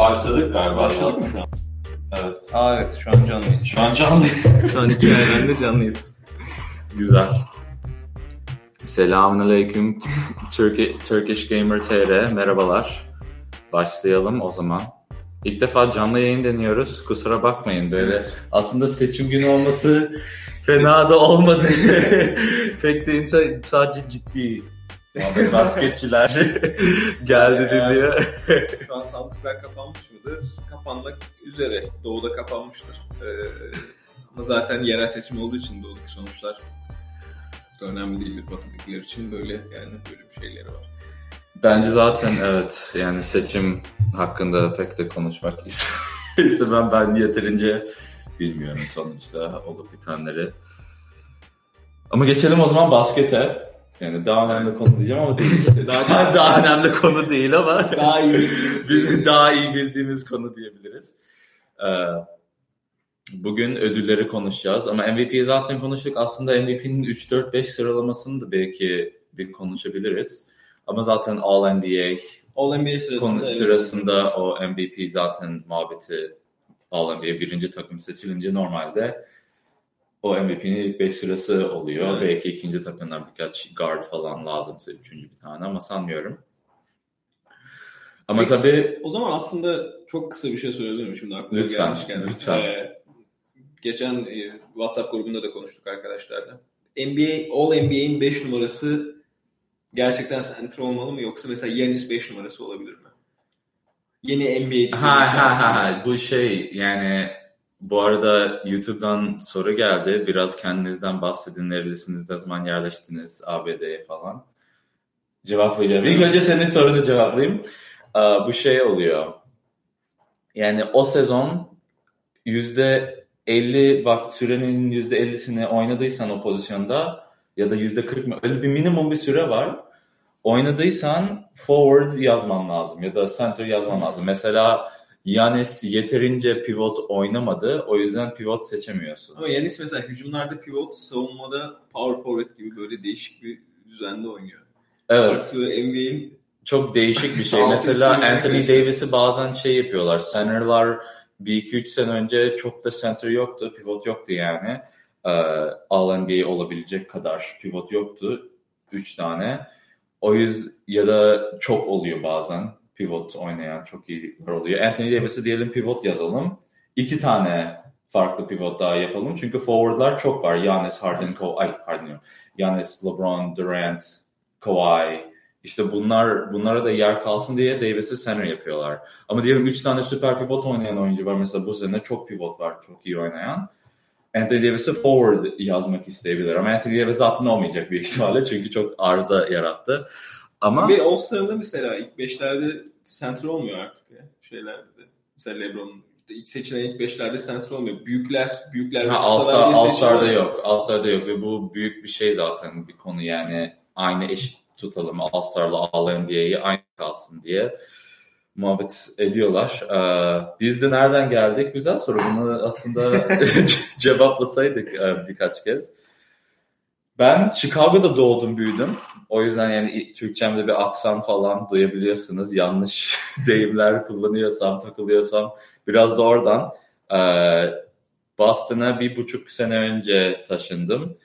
Başladık galiba. Başladık mı şu an? Evet. Aa evet şu an canlıyız. Şu an canlı. şu an iki yerden de canlıyız. Güzel. Selamünaleyküm Turkish, Turkish Gamer TR. Merhabalar. Başlayalım o zaman. İlk defa canlı yayın deniyoruz. Kusura bakmayın böyle. Evet. Aslında seçim günü olması fena da olmadı. Pek de insan- sadece ciddi basketçiler geldi Eğer- dinliyor. Şu an sandıklar kapanmış mıdır? Kapanmak üzere. Doğuda kapanmıştır. Ee, ama zaten yerel seçim olduğu için doğudaki sonuçlar önemli değildir batıdakiler için. Böyle yani böyle bir şeyleri var. Bence zaten evet yani seçim hakkında pek de konuşmak ist- istemem. Ben yeterince bilmiyorum sonuçta olup bitenleri. Ama geçelim o zaman baskete. Yani daha önemli konu diyeceğim ama değil. daha, daha önemli konu değil ama Daha iyi bildiğimiz bizim daha iyi bildiğimiz konu diyebiliriz. Ee, bugün ödülleri konuşacağız ama MVP'yi zaten konuştuk. Aslında MVP'nin 3-4-5 sıralamasını da belki bir konuşabiliriz. Ama zaten All NBA All NBA sırasında. konu sırasında o MVP zaten muhabbeti All NBA birinci takım seçilince normalde o MVP'nin ilk 5 sırası oluyor. Evet. Belki ikinci takımdan birkaç guard falan lazımsa üçüncü bir tane ama sanmıyorum. Ama Peki, tabii O zaman aslında çok kısa bir şey söyleyebilir miyim şimdi aklıma Lütfen, gelmişken? lütfen. Ee, geçen e, WhatsApp grubunda da konuştuk arkadaşlarla. NBA, All NBA'in 5 numarası gerçekten center olmalı mı yoksa mesela Yanis 5 numarası olabilir mi? Yeni NBA ha ha ha ha bu şey yani bu arada YouTube'dan soru geldi. Biraz kendinizden bahsedin. Nerelisiniz? Ne zaman yerleştiniz? ABD'ye falan. Cevaplayacağım. İlk önce senin sorunu cevaplayayım. Bu şey oluyor. Yani o sezon yüzde 50 vakt sürenin yüzde 50'sini oynadıysan o pozisyonda ya da yüzde 40 mı? Öyle bir minimum bir süre var. Oynadıysan forward yazman lazım ya da center yazman lazım. Mesela Yanis yeterince pivot oynamadı. O yüzden pivot seçemiyorsun. Ama Yanis mesela hücumlarda pivot, savunmada power forward gibi böyle değişik bir düzende oynuyor. Evet. Artı NBA'in Çok değişik bir şey. Mesela Anthony. Davis'i bazen şey yapıyorlar. Center'lar bir iki üç sene önce çok da center yoktu. Pivot yoktu yani. Ee, All NBA olabilecek kadar pivot yoktu. Üç tane. O yüzden ya da çok oluyor bazen. Pivot oynayan çok iyiler oluyor. Anthony Davis'i diyelim pivot yazalım. İki tane farklı pivot daha yapalım. Çünkü forwardlar çok var. Giannis, Harden, Kawhi, ay diyorum. Giannis, LeBron, Durant, Kawhi, işte bunlar bunlara da yer kalsın diye Davis'i center yapıyorlar. Ama diyelim 3 tane süper pivot oynayan oyuncu var. Mesela bu sene çok pivot var çok iyi oynayan. Anthony Davis'i forward yazmak isteyebilir. Ama Anthony Davis zaten olmayacak büyük ihtimalle. Çünkü çok arıza yarattı. Ama Ve All-Star'da mesela ilk beşlerde center olmuyor artık ya. Şeylerde de. Mesela LeBron'un ilk seçilen ilk beşlerde center olmuyor. Büyükler, büyükler ha, ve All, kısalar Star, diye All seçiyorlar. Star'da yok. All Star'da yok ve bu büyük bir şey zaten bir konu yani. Aynı eşit tutalım All Star'la All NBA'yi aynı kalsın diye muhabbet ediyorlar. Ee, biz de nereden geldik? Güzel soru. Bunu aslında cevaplasaydık e, birkaç kez. Ben Chicago'da doğdum, büyüdüm. O yüzden yani Türkçemde bir aksan falan duyabiliyorsunuz. Yanlış deyimler kullanıyorsam, takılıyorsam biraz da oradan. Ee, Boston'a bir buçuk sene önce taşındım.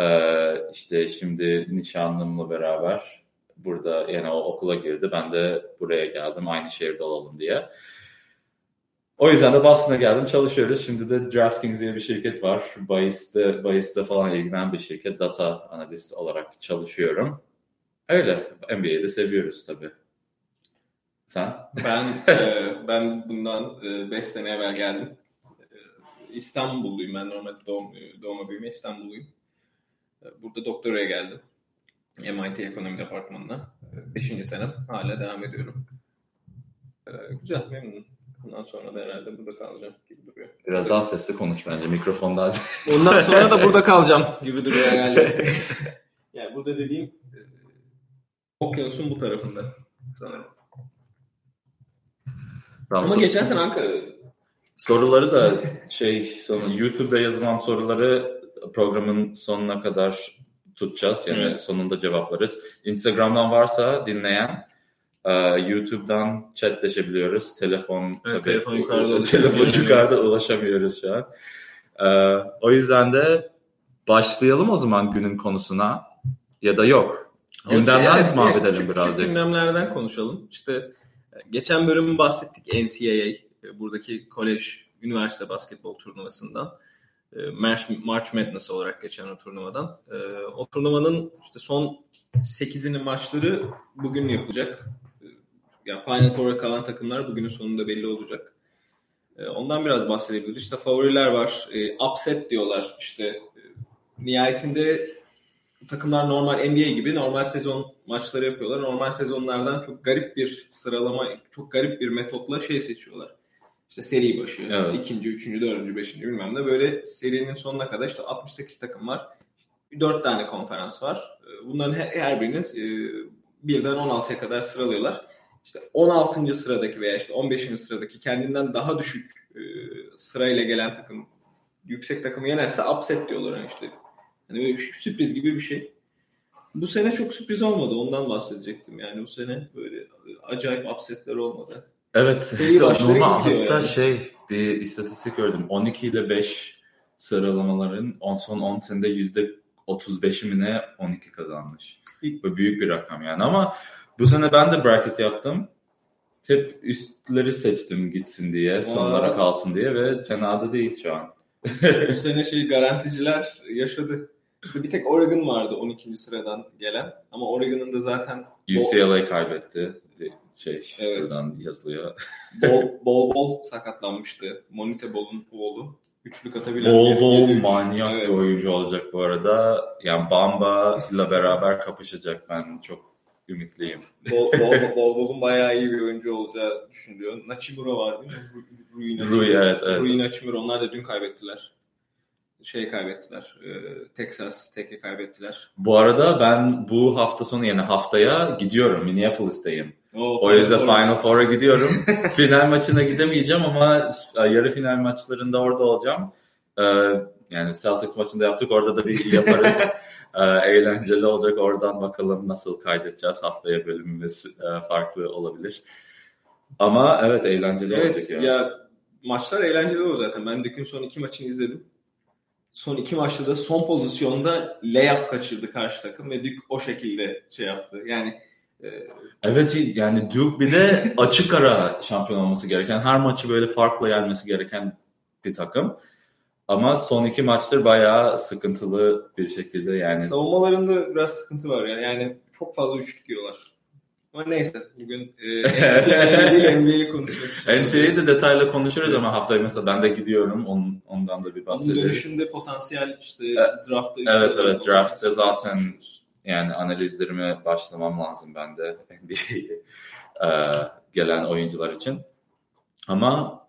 Ee, işte şimdi nişanlımla beraber burada yani o okula girdi. Ben de buraya geldim aynı şehirde olalım diye. O yüzden de Boston'a geldim. Çalışıyoruz. Şimdi de DraftKings diye bir şirket var. Bahis'te, Bahis'te falan ilgilenen bir şirket. Data analist olarak çalışıyorum. Öyle. NBA'de seviyoruz tabii. Sen? Ben e, ben bundan 5 sene evvel geldim. E, İstanbulluyum ben normalde doğum, doğma büyüme İstanbulluyum. E, Burada doktoraya geldim. MIT Ekonomi Departmanı'na. 5. senem hala devam ediyorum. E, güzel memnunum. Bundan sonra da herhalde burada kalacağım gibi duruyor. Biraz daha sesli konuş bence mikrofonda. Ondan sonra da burada kalacağım gibi duruyor herhalde. yani burada dediğim e, okyanusun bu tarafında sanırım. Tamam, Ama sor- geçen sene Ankara soruları da şey sonra YouTube'da yazılan soruları programın sonuna kadar tutacağız. Yani Evet. sonunda cevaplarız. Instagram'dan varsa dinleyen Ee, YouTube'dan chatleşebiliyoruz. Telefon Evet, tabii, telefon yukarıda telefon ulaşamıyoruz. yukarıda ulaşamıyoruz şu an. Ee, o yüzden de başlayalım o zaman günün konusuna. Ya da yok. Gündemden Evet, evet, edelim küçük birazcık. Küçük gündemlerden konuşalım. İşte e, geçen bölüm bahsettik NCAA, e, buradaki kolej, üniversite basketbol turnuvasından. E, March, March Madness olarak geçen o turnuvadan. O turnuvanın işte son 8'inin maçları bugün yapılacak. Yani Final Four'a kalan takımlar bugünün sonunda belli olacak. Ondan biraz bahsedebiliriz. İşte favoriler var. Upset diyorlar. İşte nihayetinde takımlar normal NBA gibi normal sezon maçları yapıyorlar. Normal sezonlardan çok garip bir sıralama, çok garip bir metotla şey seçiyorlar. İşte seri başı, Evet. ikinci, üçüncü, dördüncü, beşinci bilmem ne. Böyle serinin sonuna kadar işte 68 takım var. 4 tane konferans var. Ee, Bunların her, her biriniz e, birden 16'ya kadar sıralıyorlar. İşte 16. sıradaki veya işte 15. sıradaki kendinden daha düşük e, sırayla gelen takım yüksek takımı yenerse upset diyorlar yani işte. Hani böyle bir sürpriz gibi bir şey. Bu sene çok sürpriz olmadı. Ondan bahsedecektim. Yani bu sene böyle acayip upsetler olmadı. Evet. Seri işte başları normal- hatta yani. şey bir istatistik gördüm. 12 ile 5 sıralamaların on son 10 senede yüzde 35'i mi ne 12 kazanmış. Bu büyük bir rakam yani ama bu sene ben de bracket yaptım. Hep üstleri seçtim gitsin diye, sonlara kalsın diye ve fena da değil şu an. bu sene şey garanticiler yaşadı. İşte bir tek Oregon vardı 12. sıradan gelen. Ama Oregon'ın da zaten UCLA kaybetti. Şey, Evet. buradan yazılıyor. bol bol, bol sakatlanmıştı. Monite Bol'un oğlu. Üçlük atabilen Bol bir bol üç. manyak Evet. bir oyuncu olacak bu arada. Yani Bamba ile beraber kapışacak ben çok ümitliyim. Bol, bol, bol Bol'un bayağı iyi bir oyuncu olacağı düşünülüyor. Nachimura var değil mi? Ru- Rui. Rui evet evet. Rui Nachimura. Onlar da dün kaybettiler. Şey kaybettiler. E, Texas Tech'e kaybettiler. Bu arada ben bu hafta sonu yani haftaya gidiyorum. Minneapolis'teyim. O, O yüzden Four- Final Four'a gidiyorum. final maçına gidemeyeceğim ama e, yarı final maçlarında orada olacağım. Ee, yani Celtics maçında yaptık. Orada da bir yaparız. Ee, eğlenceli olacak. Oradan bakalım nasıl kaydedeceğiz. Haftaya bölümümüz e, farklı olabilir. Ama evet eğlenceli Evet olacak ya. ya maçlar eğlenceli olur zaten. Ben Dük'ün son iki maçını izledim. Son iki maçta da son pozisyonda layup kaçırdı karşı takım ve Dük o şekilde şey yaptı. Yani e, Evet yani Duke bir de açık ara şampiyon olması gereken, her maçı böyle farkla yenmesi gereken bir takım. Ama son iki maçtır bayağı sıkıntılı bir şekilde yani. savunmalarında biraz sıkıntı var ya. Yani çok fazla üçlük yiyorlar. Ama neyse bugün e, NCAA değil NBA'yi konuşuyoruz. NCAA'de detaylı konuşuruz ama haftaya mesela ben de gidiyorum. Onun, ondan da bir Onun bahsederiz. dönüşünde potansiyel işte E, draftta evet, evet, draftta zaten- konuşuruz. Yani analizlerime başlamam lazım ben de NBA'ye e, gelen oyuncular için. Ama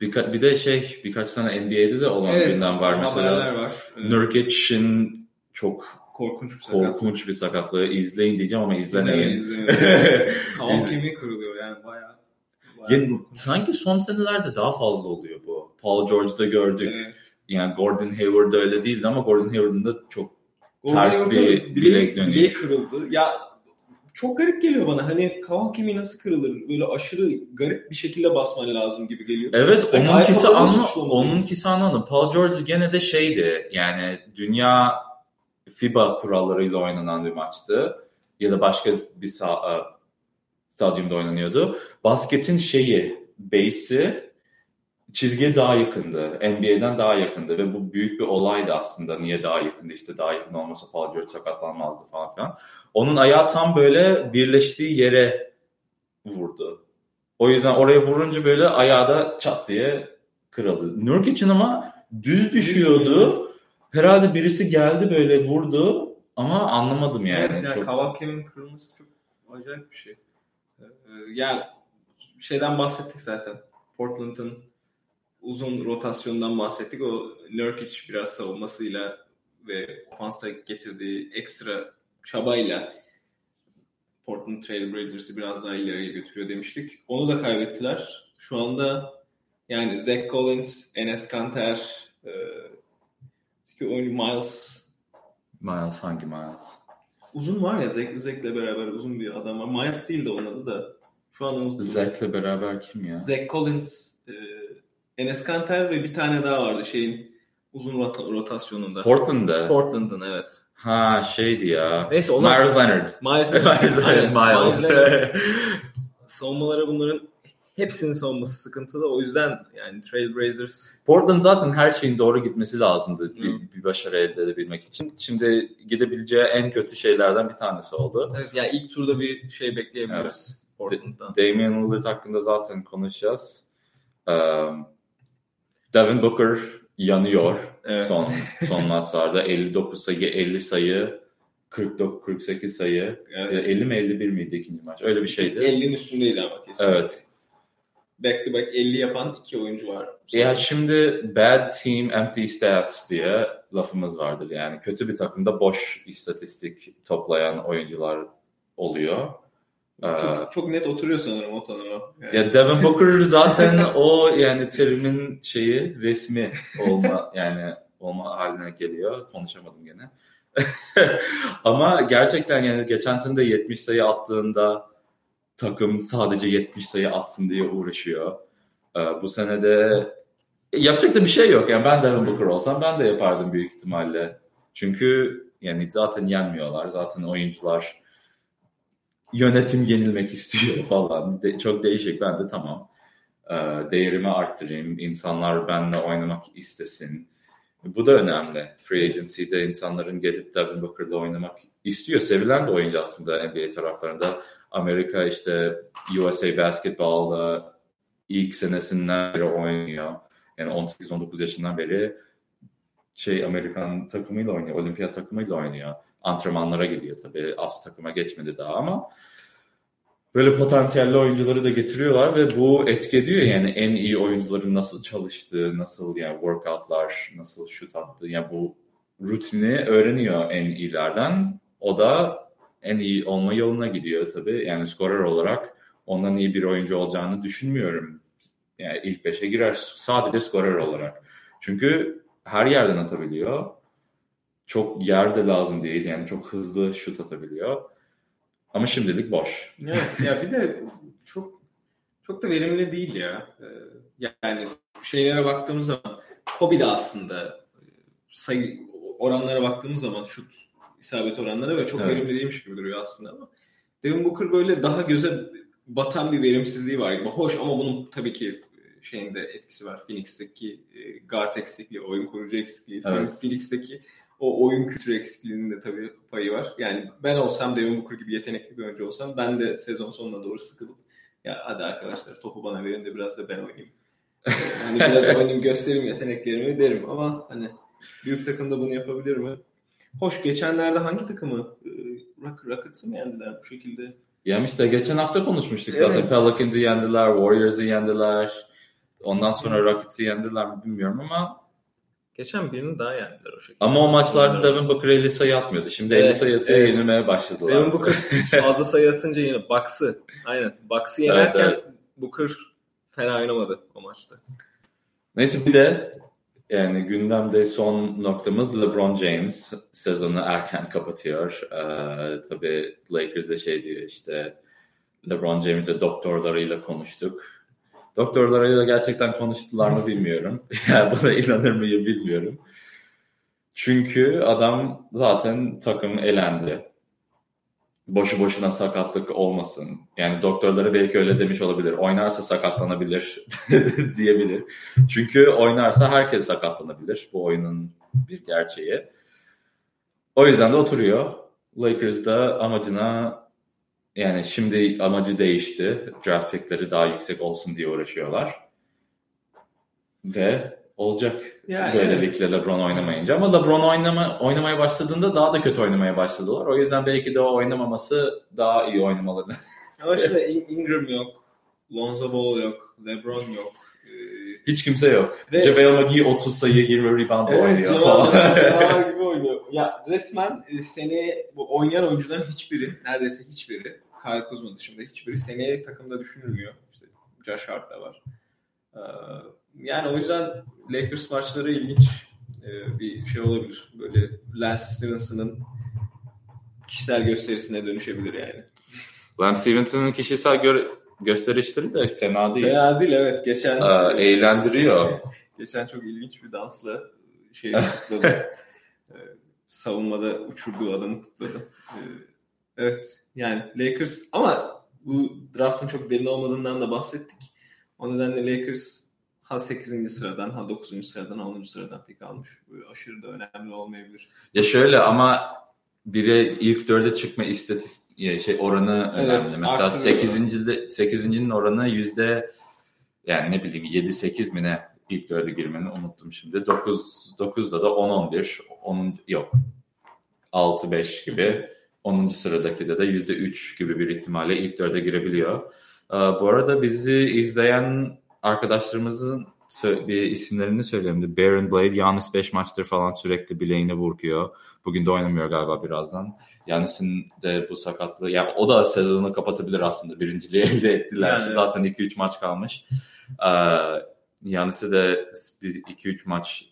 birka- bir de şey birkaç tane NBA'de de olan Evet, gündem var mesela. var. Nurkic'in çok korkunç bir sakat. korkunç bir sakatlığı. İzleyin diyeceğim ama izlemeyin. İzlemeyin. Kaval kemiği kırılıyor yani bayağı. bayağı Ya, korkunç. sanki son senelerde daha fazla oluyor bu. Paul George'da gördük. Evet. Yani Gordon Hayward'da öyle değildi ama Gordon Hayward'ın da çok Gordon Ters Hayward'ın bir bilek dönüş. bileği kırıldı. Ya çok garip geliyor bana. Hani kaval kemiği nasıl kırılır? Böyle aşırı garip bir şekilde basman lazım gibi geliyor. Evet Belki onunkisi anla, olmalıyız. onunkisi anladım. Paul George gene de şeydi yani dünya FIBA kurallarıyla oynanan bir maçtı. Ya da başka bir sağ, e, stadyumda oynanıyordu. Basketin şeyi, base'i çizgiye daha yakındı. NBA'den daha yakındı ve bu büyük bir olaydı aslında. Niye daha yakındı? İşte daha yakın olmasa Paul George sakatlanmazdı falan filan. Onun ayağı tam böyle birleştiği yere vurdu. O yüzden oraya vurunca böyle ayağı da çat diye kırıldı. Nurkic'in ama düz düşüyordu. Herhalde birisi geldi böyle vurdu ama anlamadım yani. Evet, yani Çok- kaval kemiğinin kırılması çok acayip bir şey. Ee, ya şeyden bahsettik zaten. Portland'ın uzun rotasyondan bahsettik. O Nurkic biraz savunmasıyla ve ofansta getirdiği ekstra çabayla Portland Trail Blazers'ı biraz daha ileriye götürüyor demiştik. Onu da kaybettiler. Şu anda yani Zach Collins, Enes Kanter, e, ki oyuncu Miles Miles hangi Miles? uzun var ya Zach, Zach'le beraber uzun bir adam var. Miles değil de onun adı da. Şu an unuttum. Zach'le beraber kim ya? Zach Collins, e, Enes Kanter ve bir tane daha vardı şeyin uzun rota- rotasyonunda. Portland'da. Portland'ın evet. ha şeydi ya. Neyse ona Myers Leonard. Miles Myers Leonard. Aynen, Miles. Leonard. savunmalara bunların hepsinin savunması sıkıntılı. O yüzden yani Trailblazers Portland zaten her şeyin doğru gitmesi lazımdı bir, Hı. bir başarı elde edebilmek için. Şimdi gidebileceği en kötü şeylerden bir tanesi oldu. evet, yani ilk turda bir şey bekleyebiliriz Portland'dan. Damian Lillard hakkında zaten konuşacağız. Um, Devin Booker yanıyor Evet. son son maçlarda. 59 sayı, 50 sayı, 49 48 sayı. Evet. 50 mi 51 miydi ikinci maç? Öyle bir şeydi. 50'nin üstündeydi ama kesin. Evet. Back to back 50 yapan iki oyuncu var. Ya şimdi bad team empty stats diye lafımız vardır. Yani kötü bir takımda boş istatistik toplayan oyuncular oluyor. Ee, çok, çok net oturuyor sanırım o tanıma. Yani, Ya Devin Booker zaten o yani terimin şeyi resmi olma yani olma haline geliyor. Konuşamadım gene. Ama gerçekten yani geçen sene de 70 sayı attığında takım sadece 70 sayı atsın diye uğraşıyor. Ee, bu sene de yapacak da bir şey yok. Yani ben Devin Booker olsam ben de yapardım büyük ihtimalle. Çünkü yani zaten yenmiyorlar. Zaten oyuncular yönetim yenilmek istiyor falan. De- çok değişik. Ben de tamam. Ee, değerimi arttırayım. İnsanlar benimle oynamak istesin. Bu da önemli. Free agency'de insanların gelip Devin Booker'la oynamak istiyor. Sevilen bir oyuncu aslında NBA taraflarında. Amerika işte USA Basketball'da ilk senesinden beri oynuyor. Yani 18-19 yaşından beri şey Amerikan takımıyla oynuyor. Olimpiyat takımıyla oynuyor. Antrenmanlara gidiyor tabii. Az takıma geçmedi daha ama böyle potansiyelli oyuncuları da getiriyorlar ve bu etki ediyor yani en iyi oyuncuların nasıl çalıştığı, nasıl yani workoutlar, nasıl şut attığı yani bu rutini öğreniyor en iyilerden. O da en iyi olma yoluna gidiyor tabii. Yani skorer olarak ondan iyi bir oyuncu olacağını düşünmüyorum. Yani ilk beşe girer sadece skorer olarak. Çünkü her yerden atabiliyor. Çok yerde lazım değil yani çok hızlı şut atabiliyor. Ama şimdilik boş. Evet, ya bir de çok çok da verimli değil ya. Ee, Yani şeylere baktığımız zaman Kobe de aslında e, sayı oranlara baktığımız zaman şut isabet oranları ve çok Evet. verimli değilmiş gibi duruyor aslında ama Devin Booker böyle daha göze batan bir verimsizliği var gibi. Hoş ama bunun tabii ki şeyinde etkisi var. Phoenix'teki e, guard eksikliği, oyun kurucu eksikliği, Evet. Phoenix'teki o oyun kültürü eksikliğinin de tabii payı var. Yani ben olsam Devin Booker gibi yetenekli bir oyuncu olsam ben de sezon sonuna doğru sıkılıp ya hadi arkadaşlar topu bana verin de biraz da ben oynayayım. Hani biraz oynayayım göstereyim yeteneklerimi derim ama hani büyük takımda bunu yapabilir mi? Hoş geçenlerde hangi takımı e, Rock- Rockets'ı mı yendiler bu şekilde? Yani işte geçen hafta konuşmuştuk Evet. zaten. Pelicans'ı yendiler, Warriors'ı yendiler. Ondan sonra Rockets'ı yendiler mi bilmiyorum ama Geçen birini daha yendiler o şekilde. ama o maçlarda Devin Booker 50 sayı atmıyordu. Şimdi 50 Evet, sayı atıyor, evet. yenilmeye başladılar. Devin Booker fazla sayı atınca yine Bucks'ı. Aynen. Bucks'ı Evet, yenerken evet. Booker fena oynamadı o maçta. Neyse bir de yani gündemde son noktamız LeBron James sezonu erken kapatıyor. Ee, tabii Lakers de şey diyor işte LeBron James ve doktorlarıyla konuştuk. Doktorlarıyla gerçekten konuştular mı bilmiyorum. yani buna inanır mıyım bilmiyorum. Çünkü adam zaten takım elendi. Boşu boşuna sakatlık olmasın. Yani doktorları belki öyle demiş olabilir. Oynarsa sakatlanabilir diyebilir. Çünkü oynarsa herkes sakatlanabilir. Bu oyunun bir gerçeği. O yüzden de oturuyor. Lakers da amacına yani şimdi amacı değişti. Draft pickleri daha yüksek olsun diye uğraşıyorlar. Ve olacak Yani böylelikle LeBron oynamayınca. Ama LeBron oynama, oynamaya başladığında daha da kötü oynamaya başladılar. O yüzden belki de o oynamaması daha iyi oynamalarını. Ama şimdi In- Ingram yok. Lonzo Ball yok. LeBron yok. Ee, Hiç kimse yok. Ve- JaVale McGee 30 sayı 20 rebound Evet, oynuyor falan. canavar gibi oynuyor. Ya resmen e, seneye bu oynayan oyuncuların hiçbiri, neredeyse hiçbiri, Kyle Kuzma dışında hiçbiri seneye takımda düşünülmüyor. İşte Josh Hart da var. Ee, yani o yüzden Lakers maçları ilginç e, bir şey olabilir. Böyle Lance Stevenson'ın kişisel gösterisine dönüşebilir yani. Lance Stevenson'ın kişisel gö- gösterişleri de fena değil. Fena değil evet. Geçen Aa, eğlendiriyor. geçen çok ilginç bir dansla şey kutladı. Ee, savunmada uçurduğu adamı kutladı. Ee, evet yani Lakers ama bu draftın çok derin olmadığından da bahsettik. O nedenle Lakers ha 8. sıradan ha 9. sıradan ha 10. sıradan pik almış. Böyle aşırı da önemli olmayabilir. Ya şöyle ama biri ilk dörde çıkma istatist şey oranı Evet, önemli. Mesela arttırıyor. 8. 8.'nin oranı yüzde yani ne bileyim 7-8 mi ne ilk dörde girmenin unuttum şimdi. 9 9'da da 10-11 10 yok 6-5 gibi 10. sıradaki de de yüzde 3 gibi bir ihtimalle ilk dörde girebiliyor. Ee, Bu arada bizi izleyen arkadaşlarımızın sö- bir isimlerini söyleyeyim. Baron Blade, Yanis 5 maçtır falan sürekli bileğine vuruyor. Bugün de oynamıyor galiba birazdan. Yanis'in de bu sakatlığı, yani o da sezonu kapatabilir aslında. Birinciliği elde ettiler. Yani. Zaten 2-3 maç kalmış. Ee, Yanis'i de 2-3 maç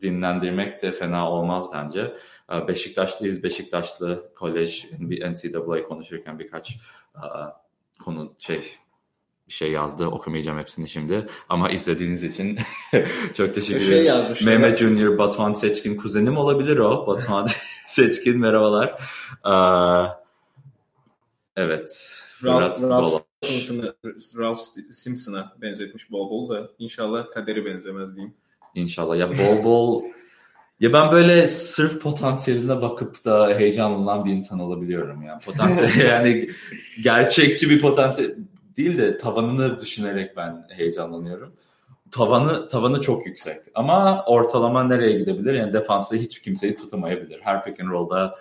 dinlendirmek de fena olmaz bence. Ee, Beşiktaşlıyız. Beşiktaşlı kolej, NCAA konuşurken birkaç e, konu şey bir şey yazdı. Okumayacağım hepsini şimdi. Ama izlediğiniz için çok teşekkür şey ederim. yazmış. Mehmet Junior Batuhan Seçkin kuzenim olabilir o. Batuhan Seçkin merhabalar. Ee, evet. Ralph, Ralph. Simpson'a, Ralph Simpson'a benzetmiş bol bol da inşallah kaderi benzemez diyeyim. İnşallah. Ya bol bol ya ben böyle sırf potansiyeline bakıp da heyecanlanan bir insan olabiliyorum ya. Potansiyel yani gerçekçi bir potansiyel değil de tavanını düşünerek ben heyecanlanıyorum. Tavanı tavanı çok yüksek ama ortalama nereye gidebilir? Yani defansı hiç kimseyi tutamayabilir. Her pick and roll'da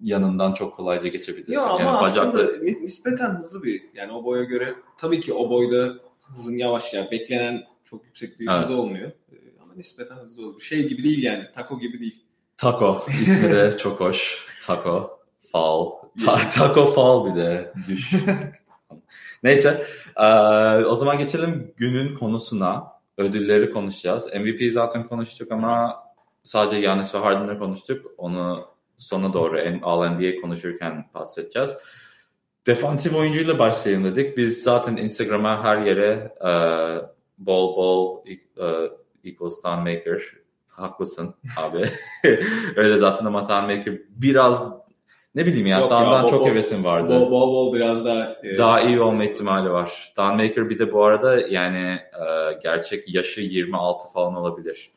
yanından çok kolayca geçebilirsin. Ya ama yani aslında ni- nispeten hızlı bir yani o boya göre tabii ki o boyda hızın yavaş ya beklenen çok yüksek bir Evet. hız olmuyor. Ee, Ama nispeten hızlı olur. Şey gibi değil yani. Taco gibi değil. Taco ismi de çok hoş. Taco Fall. Ta- taco Fall bir de düş. Neyse eee, o zaman geçelim günün konusuna. Ödülleri konuşacağız. MVP zaten konuştuk ama sadece Giannis ve Harden'ı konuştuk. Onu sona doğru en- All-NBA konuşurken bahsedeceğiz. Defansif oyuncuyla başlayalım dedik. Biz zaten Instagram'a her yere eee, bol bol eee, equals Maker haklısın abi. Öyle zaten ama Maker biraz ne bileyim ya Yok ya, Thon'dan bol çok bol- hevesim vardı. Bol bol, bol biraz daha e, Daha iyi olma ihtimali var. Don Maker bir de bu arada yani e, gerçek yaşı 26 falan olabilir.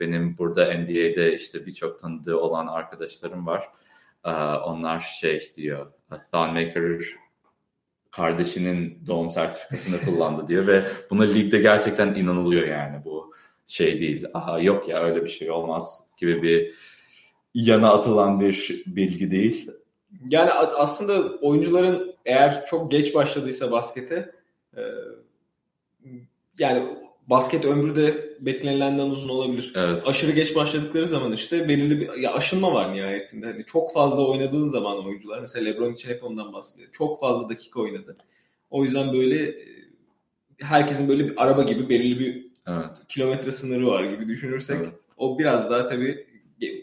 Benim burada NBA'de işte birçok tanıdığı olan arkadaşlarım var. E, onlar şey diyor. Don Maker kardeşinin doğum sertifikasını kullandı diyor ve buna ligde gerçekten inanılıyor yani bu şey değil. Aha yok ya öyle bir şey olmaz gibi bir yana atılan bir bilgi değil. Yani aslında oyuncuların eğer çok geç başladıysa baskete e, yani basket ömrü de beklenilenden uzun olabilir. Evet. Aşırı geç başladıkları zaman işte belirli bir ya aşınma var nihayetinde. Hani çok fazla oynadığın zaman oyuncular mesela LeBron için hep ondan bahsediyor. Çok fazla dakika oynadı. O yüzden böyle e, herkesin böyle bir araba gibi belirli bir Evet. kilometre sınırı var gibi düşünürsek Evet. o biraz daha tabii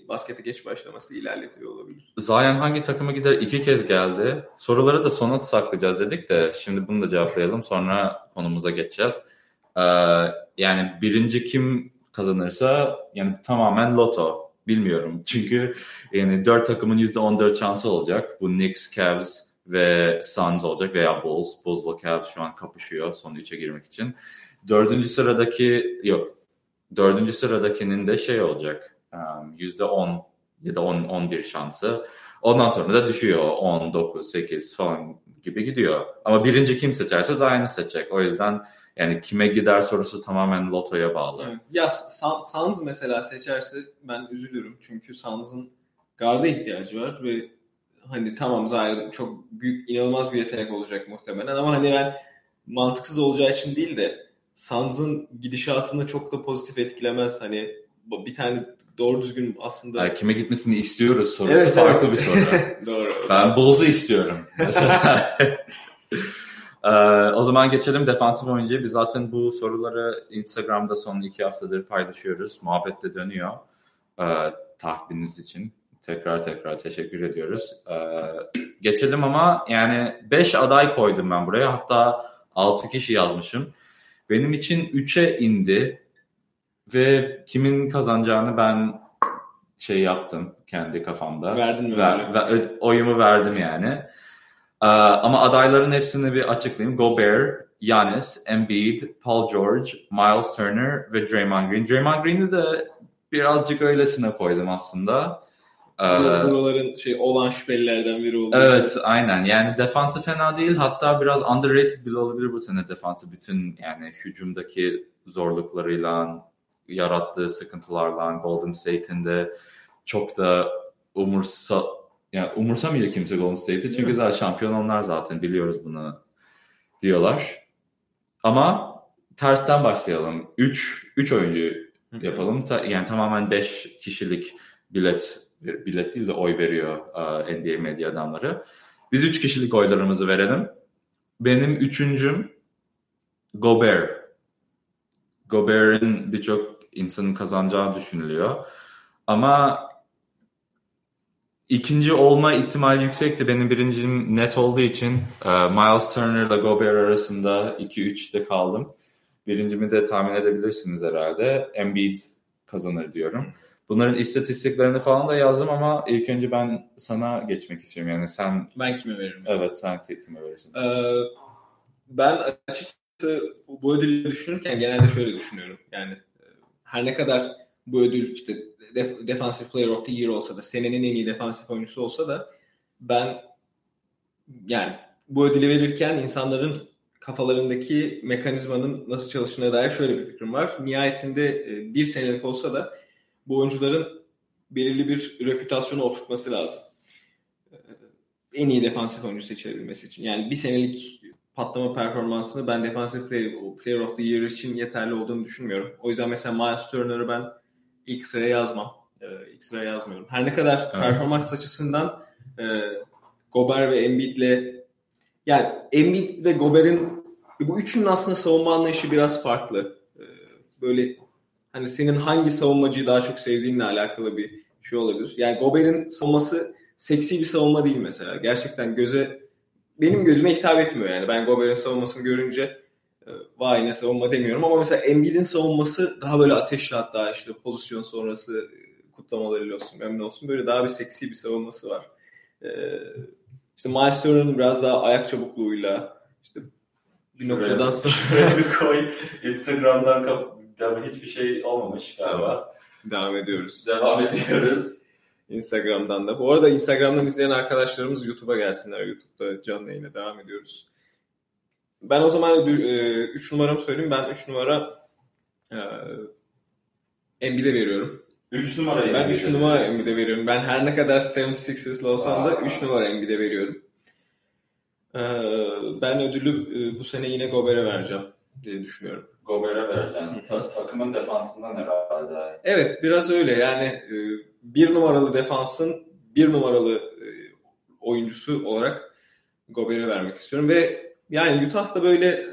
baskete geç başlaması ilerletiyor olabilir. Zion hangi takıma gider? İki kez geldi. Soruları da sona saklayacağız dedik de şimdi bunu da cevaplayalım. Sonra konumuza geçeceğiz. Ee, yani birinci kim kazanırsa yani tamamen loto. Bilmiyorum. Çünkü yani dört takımın %14 şansı olacak. Bu Knicks, Cavs ve Suns olacak veya Bulls. Bulls'la Cavs şu an kapışıyor son üçe girmek için. Dördüncü sıradaki yok. Dördüncü sıradakinin de şey olacak. Um, %10 ya da 10 11 şansı. Ondan sonra da düşüyor 10, 9, 8 falan gibi gidiyor. Ama birinci kim seçerse Zion'ı seçecek. O yüzden yani kime gider sorusu tamamen lotoya bağlı. Ya Suns mesela seçerse ben üzülürüm. Çünkü Suns'ın garda ihtiyacı var ve hani tamam Zion çok büyük inanılmaz bir yetenek olacak muhtemelen ama hani ben mantıksız olacağı için değil de Suns'ın gidişatını çok da pozitif etkilemez. Hani bir tane doğru düzgün aslında Yani kime gitmesini istiyoruz sorusu Evet, farklı evet. bir soru. doğru. Ben Bulls'u istiyorum mesela. Ee, o zaman geçelim defansif oyuncuya. Biz zaten bu soruları Instagram'da son iki haftadır paylaşıyoruz. Muhabbet de dönüyor. Ee, tahmininiz için Tekrar tekrar teşekkür ediyoruz. Ee, geçelim ama yani 5 aday koydum ben buraya. Hatta 6 kişi yazmışım. Benim için 3'e indi ve kimin kazanacağını ben şey yaptım kendi kafamda. Verdin mi? Ver, ver, oyumu verdim yani. Ee, ama adayların hepsini bir açıklayayım. Gobert, Giannis, Embiid, Paul George, Miles Turner ve Draymond Green. Draymond Green'i de birazcık öylesine koydum aslında. Ee, Buraların şey olan şüphelilerden biri olduğu Evet için. aynen yani defansı fena değil hatta biraz underrated bile olabilir bu sene defansı bütün yani hücumdaki zorluklarıyla yarattığı sıkıntılarla Golden State'in de çok da umursa yani umursamıyor kimse Golden State'i çünkü zaten şampiyon onlar zaten biliyoruz bunu diyorlar. Ama tersten başlayalım. 3 3 oyuncu yapalım. Yani tamamen 5 kişilik bilet bilet değil de oy veriyor NBA medya adamları. Biz 3 kişilik oylarımızı verelim. Benim üçüncüm Gobert. Gobert'in birçok insanın kazanacağı düşünülüyor. Ama ikinci olma ihtimali yüksekti. Benim birincim net olduğu için e, Miles Turner ile Gobert arasında 2-3'te kaldım. Birincimi de tahmin edebilirsiniz herhalde. Embiid kazanır diyorum. Bunların istatistiklerini falan da yazdım ama ilk önce ben sana geçmek istiyorum. Yani sen... Ben kime veririm? Evet sen kime verirsin? Ee, ben açıkçası bu ödülü düşünürken genelde şöyle düşünüyorum. Yani her ne kadar bu ödül işte Def- Defensive Player of the Year olsa da senenin en iyi defansif oyuncusu olsa da ben yani bu ödülü verirken insanların kafalarındaki mekanizmanın nasıl çalıştığına dair şöyle bir fikrim var. Nihayetinde e, bir senelik olsa da bu oyuncuların belirli bir reputasyonu oturtması lazım. E, en iyi defansif oyuncu seçilebilmesi için. Yani bir senelik patlama performansını ben Defensive Player of the Year için yeterli olduğunu düşünmüyorum. O yüzden mesela Miles Turner'ı ben ilk sıraya yazmam. E, ilk sıraya yazmıyorum. Her ne kadar evet. performans açısından e, Gobert ve Embiid'le yani Embiid ve Gobert'in bu üçünün aslında savunma anlayışı biraz farklı. E, böyle hani senin hangi savunmacıyı daha çok sevdiğinle alakalı bir şey olabilir. Yani Gobert'in savunması seksi bir savunma değil mesela. Gerçekten göze benim gözüme hitap etmiyor yani. Ben Gobert'in savunmasını görünce e, vay ne savunma demiyorum ama mesela Embiid'in savunması daha böyle ateşli hatta işte pozisyon sonrası e, kutlamalarıyla olsun memnun olsun böyle daha bir seksi bir savunması var. Ee, işte Miles Turner'ın biraz daha ayak çabukluğuyla işte bir noktadan sonra bir koy Instagram'dan kap hiçbir şey olmamış galiba. Tamam. Devam ediyoruz. Devam ediyoruz. Instagram'dan da. Bu arada Instagram'dan izleyen arkadaşlarımız YouTube'a gelsinler. YouTube'da canlı yayına devam ediyoruz. Ben o zaman 3 e, numaramı söyleyeyim. Ben 3 numara e, Embiid'e veriyorum. 3 numara Ben 3 numara Embiid'e veriyorum. Ben her ne kadar 76ers'lı olsam da 3 numara Embiid'e veriyorum. E, ben ödülü e, bu sene yine Gobert'e vereceğim diye düşünüyorum. Gobert'e vereceksin. Ta- takımın defansından herhalde. Evet biraz öyle yani e, bir numaralı defansın bir numaralı e, oyuncusu olarak Gobert'e vermek istiyorum ve yani Utah'ta böyle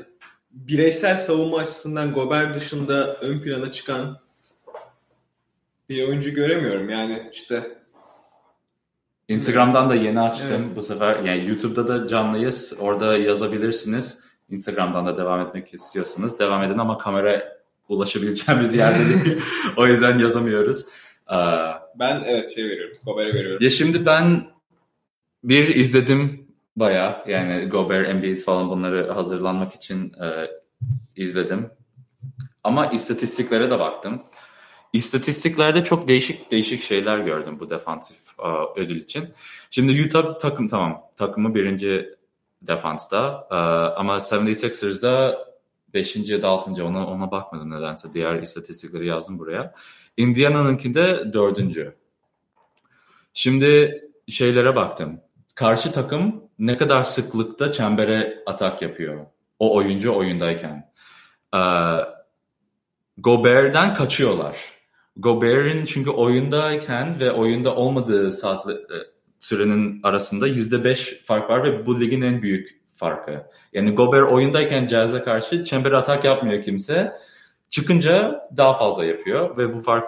bireysel savunma açısından Gobert dışında ön plana çıkan bir oyuncu göremiyorum. Yani işte Instagram'dan da yeni açtım evet. bu sefer. Yani YouTube'da da canlıyız. Orada yazabilirsiniz. Instagram'dan da devam etmek istiyorsanız devam edin ama kamera ulaşabileceğimiz yerde değil. o yüzden yazamıyoruz. Ben evet şey veriyorum. Gobert'e veriyorum. Ya şimdi ben bir izledim baya yani Gobert, Embiid falan bunları hazırlanmak için e, izledim. Ama istatistiklere de baktım. İstatistiklerde çok değişik değişik şeyler gördüm bu defansif e, ödül için. Şimdi Utah takım tamam takımı birinci defansta e, ama 76ers'da 5. ya da 6. ona, ona bakmadım nedense. Diğer istatistikleri yazdım buraya. Indiana'nınkinde 4. Şimdi şeylere baktım. Karşı takım ne kadar sıklıkta çembere atak yapıyor. O oyuncu oyundayken. Ee, Gobert'den kaçıyorlar. Gobert'in çünkü oyundayken ve oyunda olmadığı saatli, e, sürenin arasında %5 fark var ve bu ligin en büyük farkı. Yani Gobert oyundayken Jazz'e karşı çember atak yapmıyor kimse. Çıkınca daha fazla yapıyor ve bu fark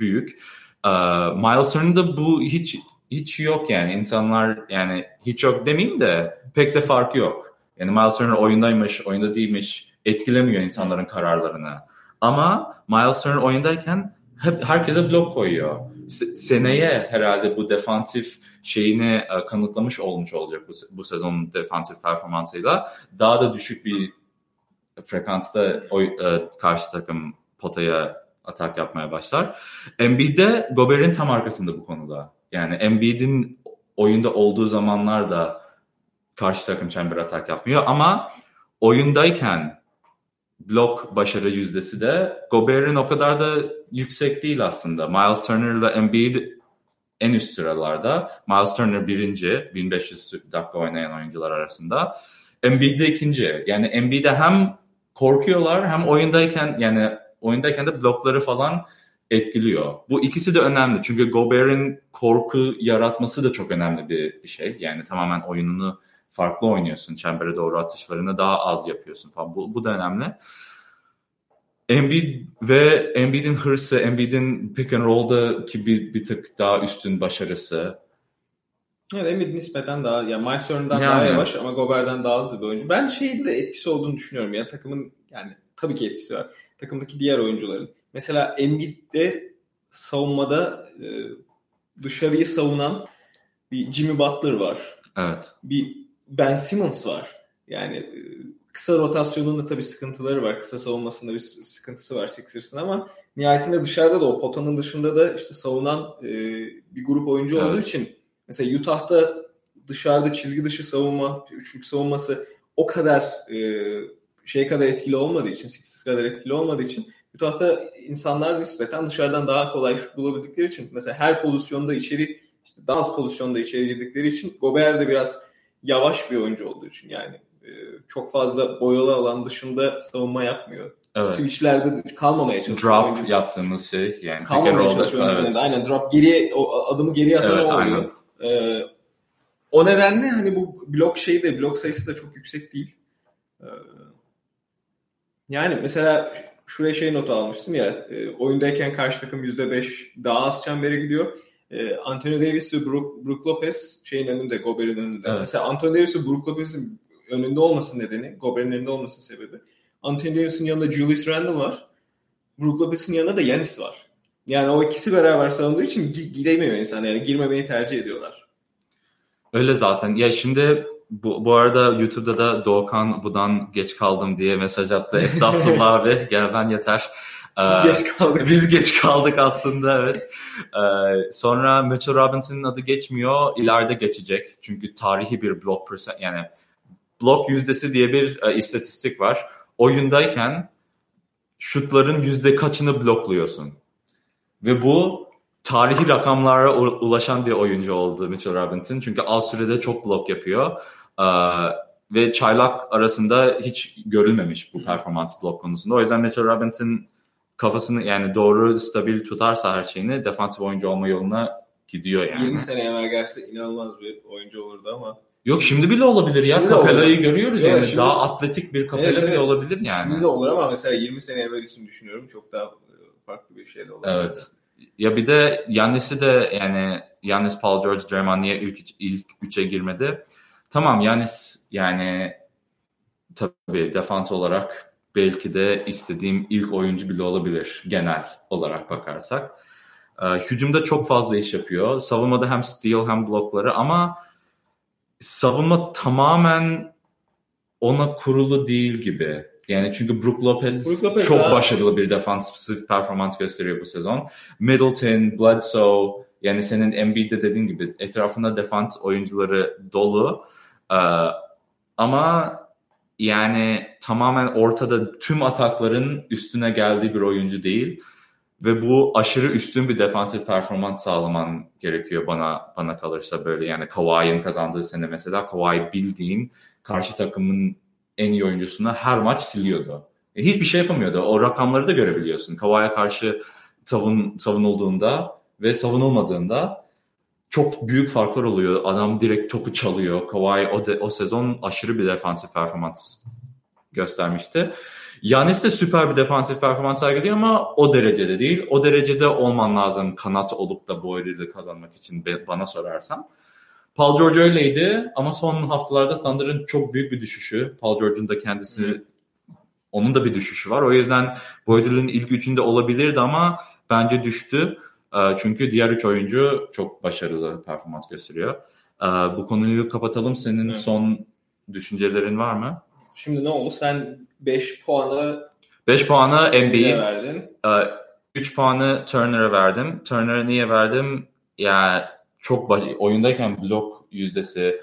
büyük. Ee, Miles Turner'da bu hiç hiç yok yani. insanlar yani hiç yok demeyeyim de pek de farkı yok. Yani Miles Turner oyundaymış, oyunda değilmiş etkilemiyor insanların kararlarını. Ama Miles Turner oyundayken hep herkese blok koyuyor. Seneye herhalde bu defansif şeyini e, kanıtlamış olmuş olacak bu, bu sezonun defansif performansıyla. Daha da düşük bir frekansta o, e, karşı takım potaya atak yapmaya başlar. Embiid'de Gobert'in tam arkasında bu konuda. Yani Embiid'in oyunda olduğu zamanlarda karşı takım çember atak yapmıyor ama oyundayken blok başarı yüzdesi de Gobert'in o kadar da yüksek değil aslında. Miles Turner ile Embiid en üst sıralarda. Miles Turner birinci, 1500 dakika oynayan oyuncular arasında. Embiid de ikinci. Yani Embiid'e hem korkuyorlar hem oyundayken yani oyundayken de blokları falan etkiliyor. Bu ikisi de önemli çünkü Gobert'in korku yaratması da çok önemli bir şey. Yani tamamen oyununu farklı oynuyorsun. Çembere doğru atışlarını daha az yapıyorsun falan. Bu, bu da önemli. Embiid ve Embiid'in hırsı, Embiid'in pick and roll'daki bir, bir tık daha üstün başarısı. Evet Embiid nispeten daha, yani Miles Turner'dan yani. daha yavaş ama Gobert'den daha hızlı bir oyuncu. Ben şeyin de etkisi olduğunu düşünüyorum. Yani takımın yani tabii ki etkisi var. Takımdaki diğer oyuncuların. Mesela Embiid'de savunmada e, dışarıyı savunan bir Jimmy Butler var. Evet. Bir Ben Simmons var. Yani e, kısa rotasyonunda tabii sıkıntıları var. Kısa savunmasında bir sıkıntısı var Sixers'ın ama nihayetinde dışarıda da o potanın dışında da işte savunan e, bir grup oyuncu evet. olduğu için mesela Utah'ta dışarıda çizgi dışı savunma, üçlük savunması o kadar e, şey kadar etkili olmadığı için, Sixers kadar etkili olmadığı için Utah'ta insanlar nispeten dışarıdan daha kolay şut bulabildikleri için mesela her pozisyonda içeri işte daha az pozisyonda içeri girdikleri için Gobert de biraz yavaş bir oyuncu olduğu için yani e, çok fazla boyalı alan dışında savunma yapmıyor. Evet. Switchlerde kalmamaya çalışıyor. Drop oyuncu. yaptığımız şey yani. Kalmamaya çalışıyor. Evet. Aynen drop geriye o adımı geriye atan evet, oluyor. Ee, o nedenle hani bu blok şeyi de blok sayısı da çok yüksek değil. Ee, yani mesela şuraya şey notu almıştım ya e, oyundayken karşı takım %5 daha az çembere gidiyor. E, Anthony Davis ve Brook, Brook Lopez şeyin önünde, Gobert'in önünde. Evet. Mesela Anthony Davis ve Brook Lopez'in önünde olmasının nedeni, Gobert'in önünde olmasının sebebi. Anthony Davis'in yanında Julius Randle var. Brook Lopez'in yanında da Yanis var. Yani o ikisi beraber savunduğu için giremiyor insan. Yani girmemeyi tercih ediyorlar. Öyle zaten. Ya şimdi bu, bu arada YouTube'da da Doğukan Budan geç kaldım diye mesaj attı. Estağfurullah abi gel ben yeter. Biz ee, geç kaldık. Biz geç kaldık aslında evet. Ee, sonra Mitchell Robinson'ın adı geçmiyor. ileride geçecek. Çünkü tarihi bir blok percent yani blok yüzdesi diye bir e, istatistik var. Oyundayken şutların yüzde kaçını blokluyorsun? Ve bu tarihi rakamlara ulaşan bir oyuncu oldu Mitchell Robinson. Çünkü az sürede çok blok yapıyor. Ee, ve çaylak arasında hiç görülmemiş bu performans blok konusunda. O yüzden Mitchell Robinson kafasını yani doğru stabil tutarsa her şeyini defansif oyuncu olma yoluna gidiyor yani. 20 sene evvel gelse inanılmaz bir oyuncu olurdu ama Yok şimdi bile olabilir ya. Şimdi Capella'yı görüyoruz Yok, yani. Şimdi, daha atletik bir Capella evet, bile evet. olabilir yani. Şimdi de olur ama mesela 20 sene evvel için düşünüyorum. Çok daha e, farklı bir şey de olabilir. Evet. Ya bir de Yannis'i de yani Yannis, Paul George, Draymond niye ilk, ilk üçe girmedi? Tamam Yannis yani tabii defans olarak belki de istediğim ilk oyuncu bile olabilir genel olarak bakarsak. Ee, hücumda çok fazla iş yapıyor. Savunmada hem steal hem blokları ama savunma tamamen ona kurulu değil gibi. Yani çünkü Brook Lopez, Brook Lopez çok daha... başarılı bir defansif performans gösteriyor bu sezon. Middleton, Bledsoe yani senin Embiid'de dediğin gibi etrafında defans oyuncuları dolu. Ee, ama yani tamamen ortada tüm atakların üstüne geldiği bir oyuncu değil ve bu aşırı üstün bir defansif performans sağlaman gerekiyor bana bana kalırsa böyle yani Kawhi'nin kazandığı sene mesela Kawhi bildiğin karşı takımın en iyi oyuncusunu her maç siliyordu. E, hiçbir şey yapamıyordu. O rakamları da görebiliyorsun. Kawhi'ye karşı savun, savunulduğunda ve savunulmadığında çok büyük farklar oluyor. Adam direkt topu çalıyor. Kawhi o, de, o sezon aşırı bir defansif performans göstermişti. Yanis de süper bir defansif performans sergiliyor ama o derecede değil. O derecede olman lazım kanat olup da bu ödülü kazanmak için bana sorarsan. Paul George öyleydi ama son haftalarda Thunder'ın çok büyük bir düşüşü. Paul George'un da kendisi onun da bir düşüşü var. O yüzden bu ödülün ilk üçünde olabilirdi ama bence düştü. Ee, çünkü diğer üç oyuncu çok başarılı performans gösteriyor. Ee, bu konuyu kapatalım. Senin evet. son düşüncelerin var mı? Şimdi ne oldu? Sen 5 puanı 5 puanı Embiid verdin. 3 puanı Turner'a verdim. Turner'a niye verdim? Ya yani çok baş- oyundayken blok yüzdesi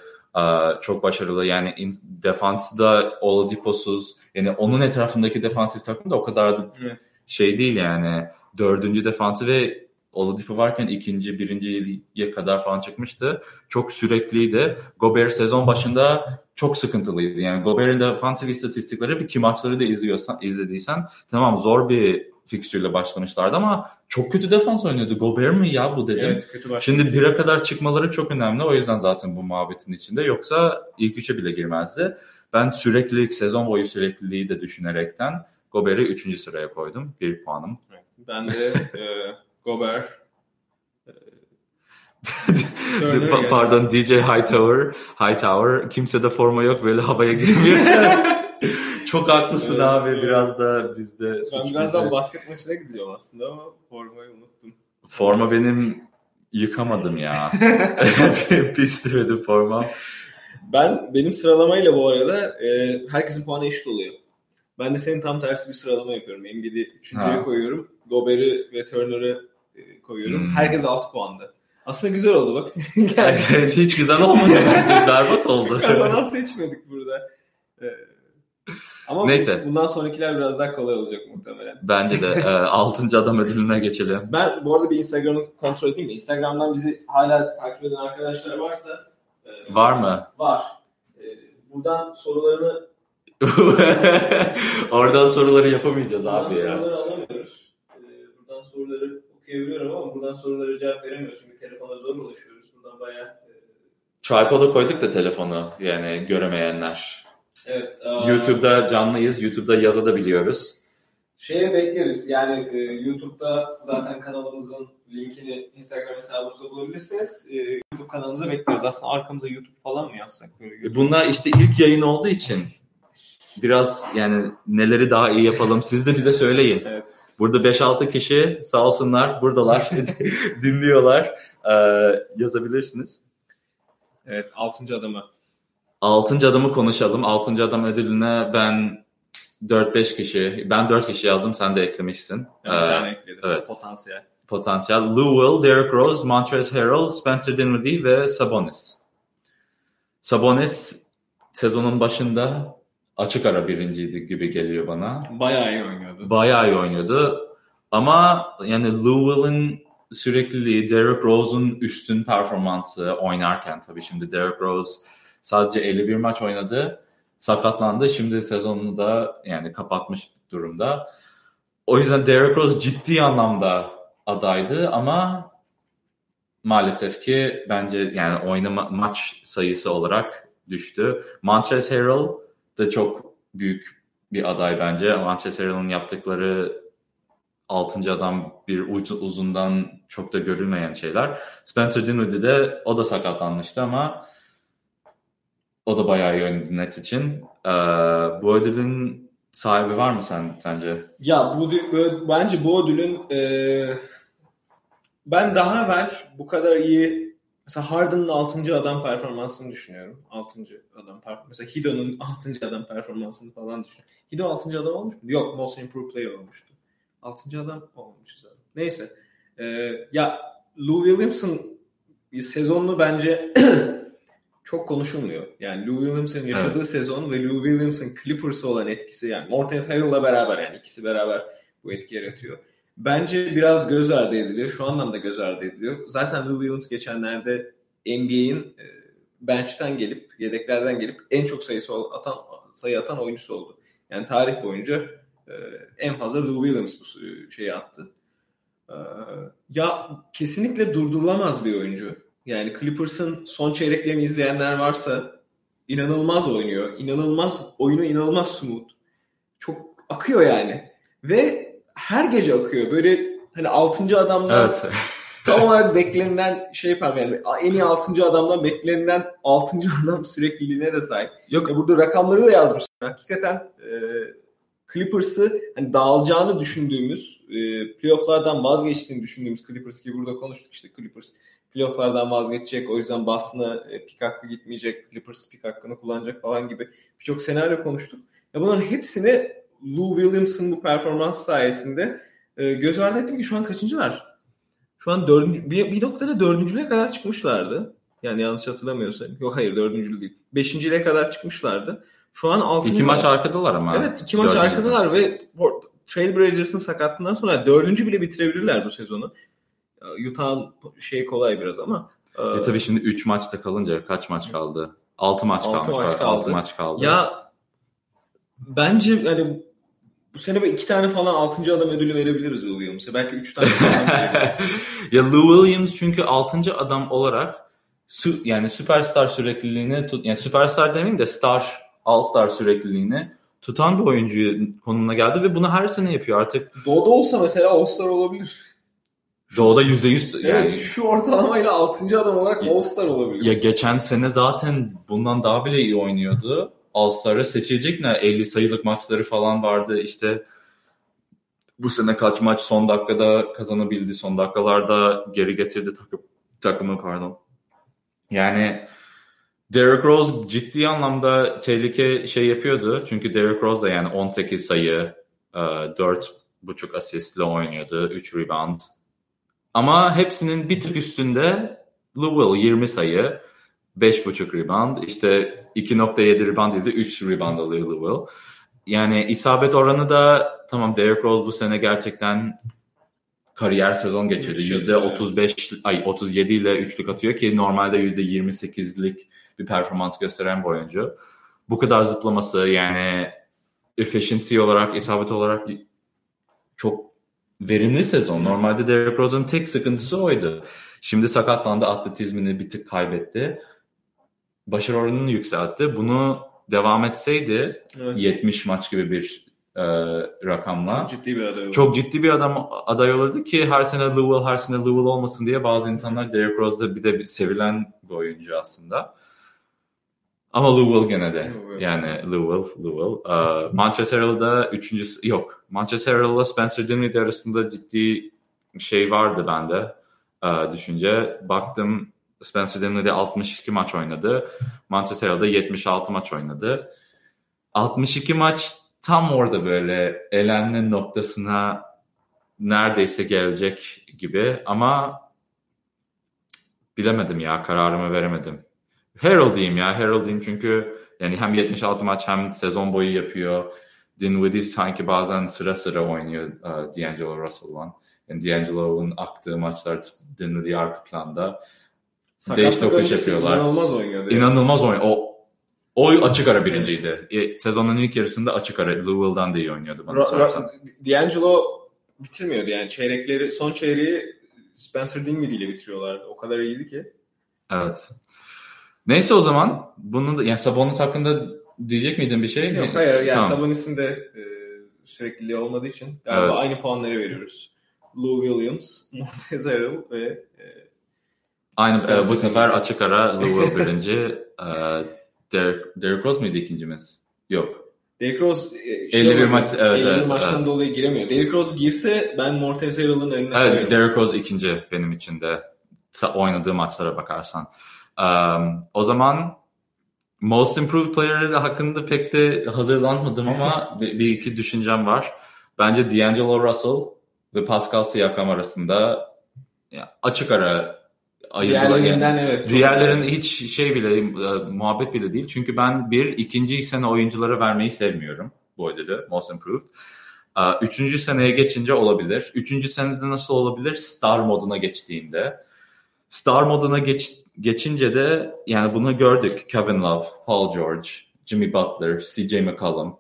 çok başarılı. Yani defansta Oladipo'suz yani onun etrafındaki defansif takım da o kadar da evet. şey değil yani. Dördüncü defansı ve Oladipo varken ikinci, birinciye kadar falan çıkmıştı. Çok sürekliydi. Gobert sezon başında çok sıkıntılıydı. Yani Gobert'in defansif istatistikleri ve ki maçları da izliyorsan, izlediysen tamam zor bir fikstürle başlamışlardı ama çok kötü defans oynuyordu. Gobert mi ya bu dedim. Evet, kötü Şimdi bire kadar çıkmaları çok önemli. O yüzden zaten bu muhabbetin içinde. Yoksa ilk üçe bile girmezdi. Ben süreklilik, sezon boyu sürekliliği de düşünerekten Gobert'i üçüncü sıraya koydum. Bir puanım. Ben de e, Gobert, Pardon DJ Hightower. Hightower. Kimse de forma yok böyle havaya girmiyor. Çok haklısın evet, abi evet. biraz da bizde Ben birazdan bize. basket maçına gideceğim aslında ama formayı unuttum. Forma benim yıkamadım ya. Pislemedi forma. Ben benim sıralamayla bu arada e, herkesin puanı eşit oluyor. Ben de senin tam tersi bir sıralama yapıyorum. Embiid'i üçüncüye koyuyorum. Gobert'i ve Turner'ı koyuyorum. Hmm. Herkes 6 puanda. Aslında güzel oldu bak. Hiç güzel olmadı. Berbat oldu. Kazanan seçmedik burada. Ee, ama Neyse. bundan sonrakiler biraz daha kolay olacak muhtemelen. Bence de. E, 6. adam ödülüne geçelim. Ben bu arada bir Instagram'ı kontrol edeyim mi? Instagram'dan bizi hala takip eden arkadaşlar varsa. E, var mı? Var. E, buradan sorularını Oradan soruları yapamayacağız buradan abi ya. Soruları alamıyoruz. E, buradan soruları okuyabiliyorum ama buradan sorulara cevap veremiyoruz. Çünkü telefona zor ulaşıyoruz. Buradan bayağı... E... Tripod'a koyduk da telefonu yani göremeyenler. Evet. Aa... YouTube'da canlıyız. YouTube'da yazabiliyoruz. Şeye bekleriz. Yani e, YouTube'da zaten kanalımızın linkini Instagram hesabımızda bulabilirsiniz. E, YouTube kanalımıza bekleriz. Aslında arkamızda YouTube falan mı yazsak? Böyle e, Bunlar işte ilk yayın olduğu için biraz yani neleri daha iyi yapalım siz de bize söyleyin. evet. Burada 5-6 kişi sağ olsunlar buradalar dinliyorlar. Ee, yazabilirsiniz. Evet 6. adımı. 6. adımı konuşalım. 6. adam ödülüne ben 4-5 kişi, ben 4 kişi yazdım sen de eklemişsin. Bir tane ekledim. Evet. Potansiyel. Potansiyel. Lou Will, Derrick Rose, Montrezl Harrell, Spencer Dinwiddie ve Sabonis. Sabonis sezonun başında açık ara birinciydi gibi geliyor bana. Bayağı iyi oynuyordu. Bayağı iyi oynuyordu. Ama yani Louisville'ın sürekliliği, Derrick Rose'un üstün performansı oynarken tabii şimdi Derrick Rose sadece 51 maç oynadı. Sakatlandı. Şimdi sezonunu da yani kapatmış durumda. O yüzden Derrick Rose ciddi anlamda adaydı ama maalesef ki bence yani oynama maç sayısı olarak düştü. Montrezl Harrell da çok büyük bir aday bence. Manchester United'ın yaptıkları 6. adam bir uzundan çok da görülmeyen şeyler. Spencer Dinwiddie de o da sakatlanmıştı ama o da bayağı iyi net için. Ee, bu ödülün sahibi var mı sen sence? Ya bu bence bu ödülün e, ben daha evvel bu kadar iyi Mesela Harden'ın 6. adam performansını düşünüyorum. 6. adam performansı. Mesela Hido'nun 6. adam performansını falan düşünüyorum. Hido 6. adam olmuş mu? Yok, Most Improved Player olmuştu. 6. adam olmuş zaten. Neyse. Ee, ya Lou Williams'ın sezonunu bence çok konuşulmuyor. Yani Lou Williams'ın yaşadığı evet. sezon ve Lou Williams'ın Clippers'a olan etkisi yani Mortez Harrell'la beraber yani ikisi beraber bu etki yaratıyor bence biraz göz ardı ediliyor. Şu anlamda göz ardı ediliyor. Zaten Lou Williams geçenlerde NBA'in e, bench'ten gelip, yedeklerden gelip en çok sayısı atan sayı atan oyuncusu oldu. Yani tarih boyunca e, en fazla Lou Williams bu şeyi attı. E, ya kesinlikle durdurulamaz bir oyuncu. Yani Clippers'ın son çeyreklerini izleyenler varsa inanılmaz oynuyor. İnanılmaz oyunu inanılmaz smooth. Çok akıyor yani. Ve her gece akıyor. Böyle hani 6. adamdan Evet. tam olarak beklenilen şey yapar yani en iyi 6. adamdan beklenilen 6. adam sürekliliğine de sahip. Yok Ya burada rakamları da yazmışlar. Hakikaten e, Clippers'ı hani dağılacağını düşündüğümüz, e, playoff'lardan vazgeçtiğini düşündüğümüz Clippers ki burada konuştuk işte Clippers playoff'lardan vazgeçecek. O yüzden Boston'a e, pik hakkı gitmeyecek. Clippers pik hakkını kullanacak falan gibi birçok senaryo konuştuk. Ya bunların hepsini Lou Williams'ın bu performans sayesinde e, göz ardı ettim ki şu an kaçıncılar? Şu an dördüncü, bir, bir noktada dördüncülüğe kadar çıkmışlardı. Yani yanlış hatırlamıyorsam. Yok hayır dördüncülü değil. Beşinciliğe kadar çıkmışlardı. Şu an altıncı. iki maç arkadalar ama. Evet iki maç Dördüncü. arkadalar ve Trailblazers'ın sakatlığından sonra dördüncü bile bitirebilirler bu sezonu. Utah'ın şey kolay biraz ama. E tabii şimdi 3 maçta kalınca kaç maç kaldı? 6 maç kalmış. maç 6 kaldı. maç kaldı. Ya bence yani bu sene iki tane falan altıncı adam ödülü verebiliriz Lou Williams'a. Belki üç tane falan ya Lou Williams çünkü 6. adam olarak sü- yani süperstar sürekliliğini tut yani süperstar demeyeyim de star all star sürekliliğini tutan bir oyuncu konumuna geldi ve bunu her sene yapıyor artık. Doğu'da olsa mesela All-Star olabilir. Doğuda %100 yani Evet şu ortalamayla altıncı adam olarak Ya- All-Star olabilir. ya geçen sene zaten bundan daha bile iyi oynuyordu. All-Star'a seçilecek ne 50 sayılık maçları falan vardı. İşte bu sene kaç maç son dakikada kazanabildi. Son dakikalarda geri getirdi takım, takımı pardon. Yani Derrick Rose ciddi anlamda tehlike şey yapıyordu. Çünkü Derrick Rose da yani 18 sayı, e, 4.5 asistle oynuyordu, 3 rebound. Ama hepsinin bir tık üstünde Lou Will 20 sayı, 5.5 rebound, işte 2.7 rebound değil de 3 rebound alıyor Lou Will. Yani isabet oranı da tamam Derrick Rose bu sene gerçekten kariyer sezon geçirdi. Müthiş Yüzde yapıyor, 35 ay 37 ile üçlük atıyor ki normalde yüzde 28'lik bir performans gösteren bir oyuncu. Bu kadar zıplaması yani efficiency olarak, isabet olarak çok verimli sezon. Normalde Derrick Rose'un tek sıkıntısı oydu. Şimdi sakatlandı, atletizmini bir tık kaybetti. Başarı oranını yükseltti. Bunu devam etseydi Evet. 70 maç gibi bir e, rakamla Çok ciddi bir aday. çok ciddi bir adam aday olurdu ki her sene Lou Will, her sene Lou Will olmasın diye bazı insanlar Derrick Rose'da bir de bir sevilen bir oyuncu aslında. Ama Lou Will gene de. Will. Yani Lou Will. Ee, Manchester Harrell'da üçüncüsü yok. Manchester Harrell'la Spencer Dinwiddie arasında ciddi şey vardı bende ee, düşünce. Baktım Spencer Dinwiddie 62 maç oynadı. Manchester Harrell'da 76 maç oynadı. 62 maç tam orada böyle elenme noktasına neredeyse gelecek gibi ama bilemedim ya kararımı veremedim. Harold diyeyim ya Harold diyeyim çünkü yani hem 76 maç hem sezon boyu yapıyor. Dinwiddie sanki bazen sıra sıra oynuyor uh, D'Angelo Russell'la. Yani D'Angelo'nun aktığı maçlar Dinwiddie arka planda. Değiş tokuş yapıyorlar. inanılmaz oynuyordu. İnanılmaz oyun. O o açık ara birinciydi. E, Sezonun ilk yarısında açık ara Louisville'dan da iyi oynuyordu bana Ra- sorarsan. Ra- D'Angelo bitirmiyordu yani çeyrekleri son çeyreği Spencer Dinwiddie ile bitiriyorlardı. O kadar iyiydi ki. Evet. Neyse o zaman bunu da yani Sabonis hakkında diyecek miydin bir şey? Yok hayır yani Tamam. Sabonis'in de e, sürekliliği olmadığı için galiba Evet. aynı puanları veriyoruz. Lou Williams, Montez Harrell ve e, Aynı e, bu sefer açık ara Louisville birinci. e, Derek, Derek Rose muydu ikincimiz? Yok. Derrick Rose e, 51 olmadı. maç, evet, 51 evet, maçtan evet. dolayı giremiyor. Derrick Rose girse ben Montez Harrell'ın önüne Evet, koyarım. Derek Rose ikinci benim için de oynadığı maçlara bakarsan. Um, o zaman Most Improved Player hakkında pek de hazırlanmadım ama bir, bir iki düşüncem var. Bence D'Angelo Russell ve Pascal Siakam arasında ya, açık ara ayırdılar. yani. Diğerlerinden evet. çok- Diğerlerin hiç şey bile e, muhabbet bile değil. Çünkü ben bir ikinci sene oyunculara vermeyi sevmiyorum bu ödülü Most Improved. E, Üçüncü seneye geçince olabilir. Üçüncü senede nasıl olabilir? Star moduna geçtiğinde. Star moduna geç, geçince de yani bunu gördük. Kevin Love, Paul George, Jimmy Butler, CJ McCollum.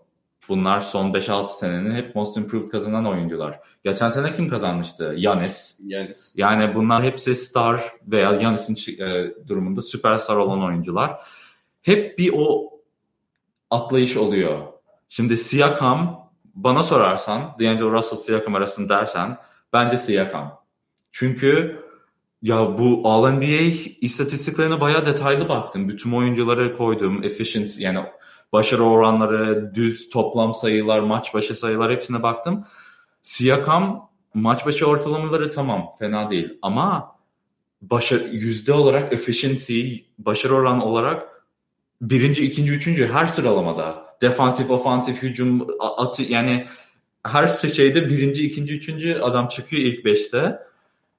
Bunlar son 5-6 senenin hep Most Improved kazanan oyuncular. Geçen sene kim kazanmıştı? Yanis. Yani Yani bunlar hepsi star veya Yanis'in e, durumunda süperstar olan oyuncular. Hep bir o atlayış oluyor. Şimdi Siakam bana sorarsan D'Angelo Russell Siakam arasında dersen bence Siakam. Çünkü ya bu All-NBA istatistiklerine bayağı detaylı baktım. Bütün oyuncuları koydum. Efficiency yani başarı oranları, düz toplam sayılar, maç başı sayılar hepsine baktım. Siakam maç başı ortalamaları tamam fena değil ama başarı, yüzde olarak efficiency, başarı oranı olarak birinci, ikinci, üçüncü her sıralamada. Defansif, ofansif, hücum, atı yani her şeyde birinci, ikinci, üçüncü adam çıkıyor ilk beşte.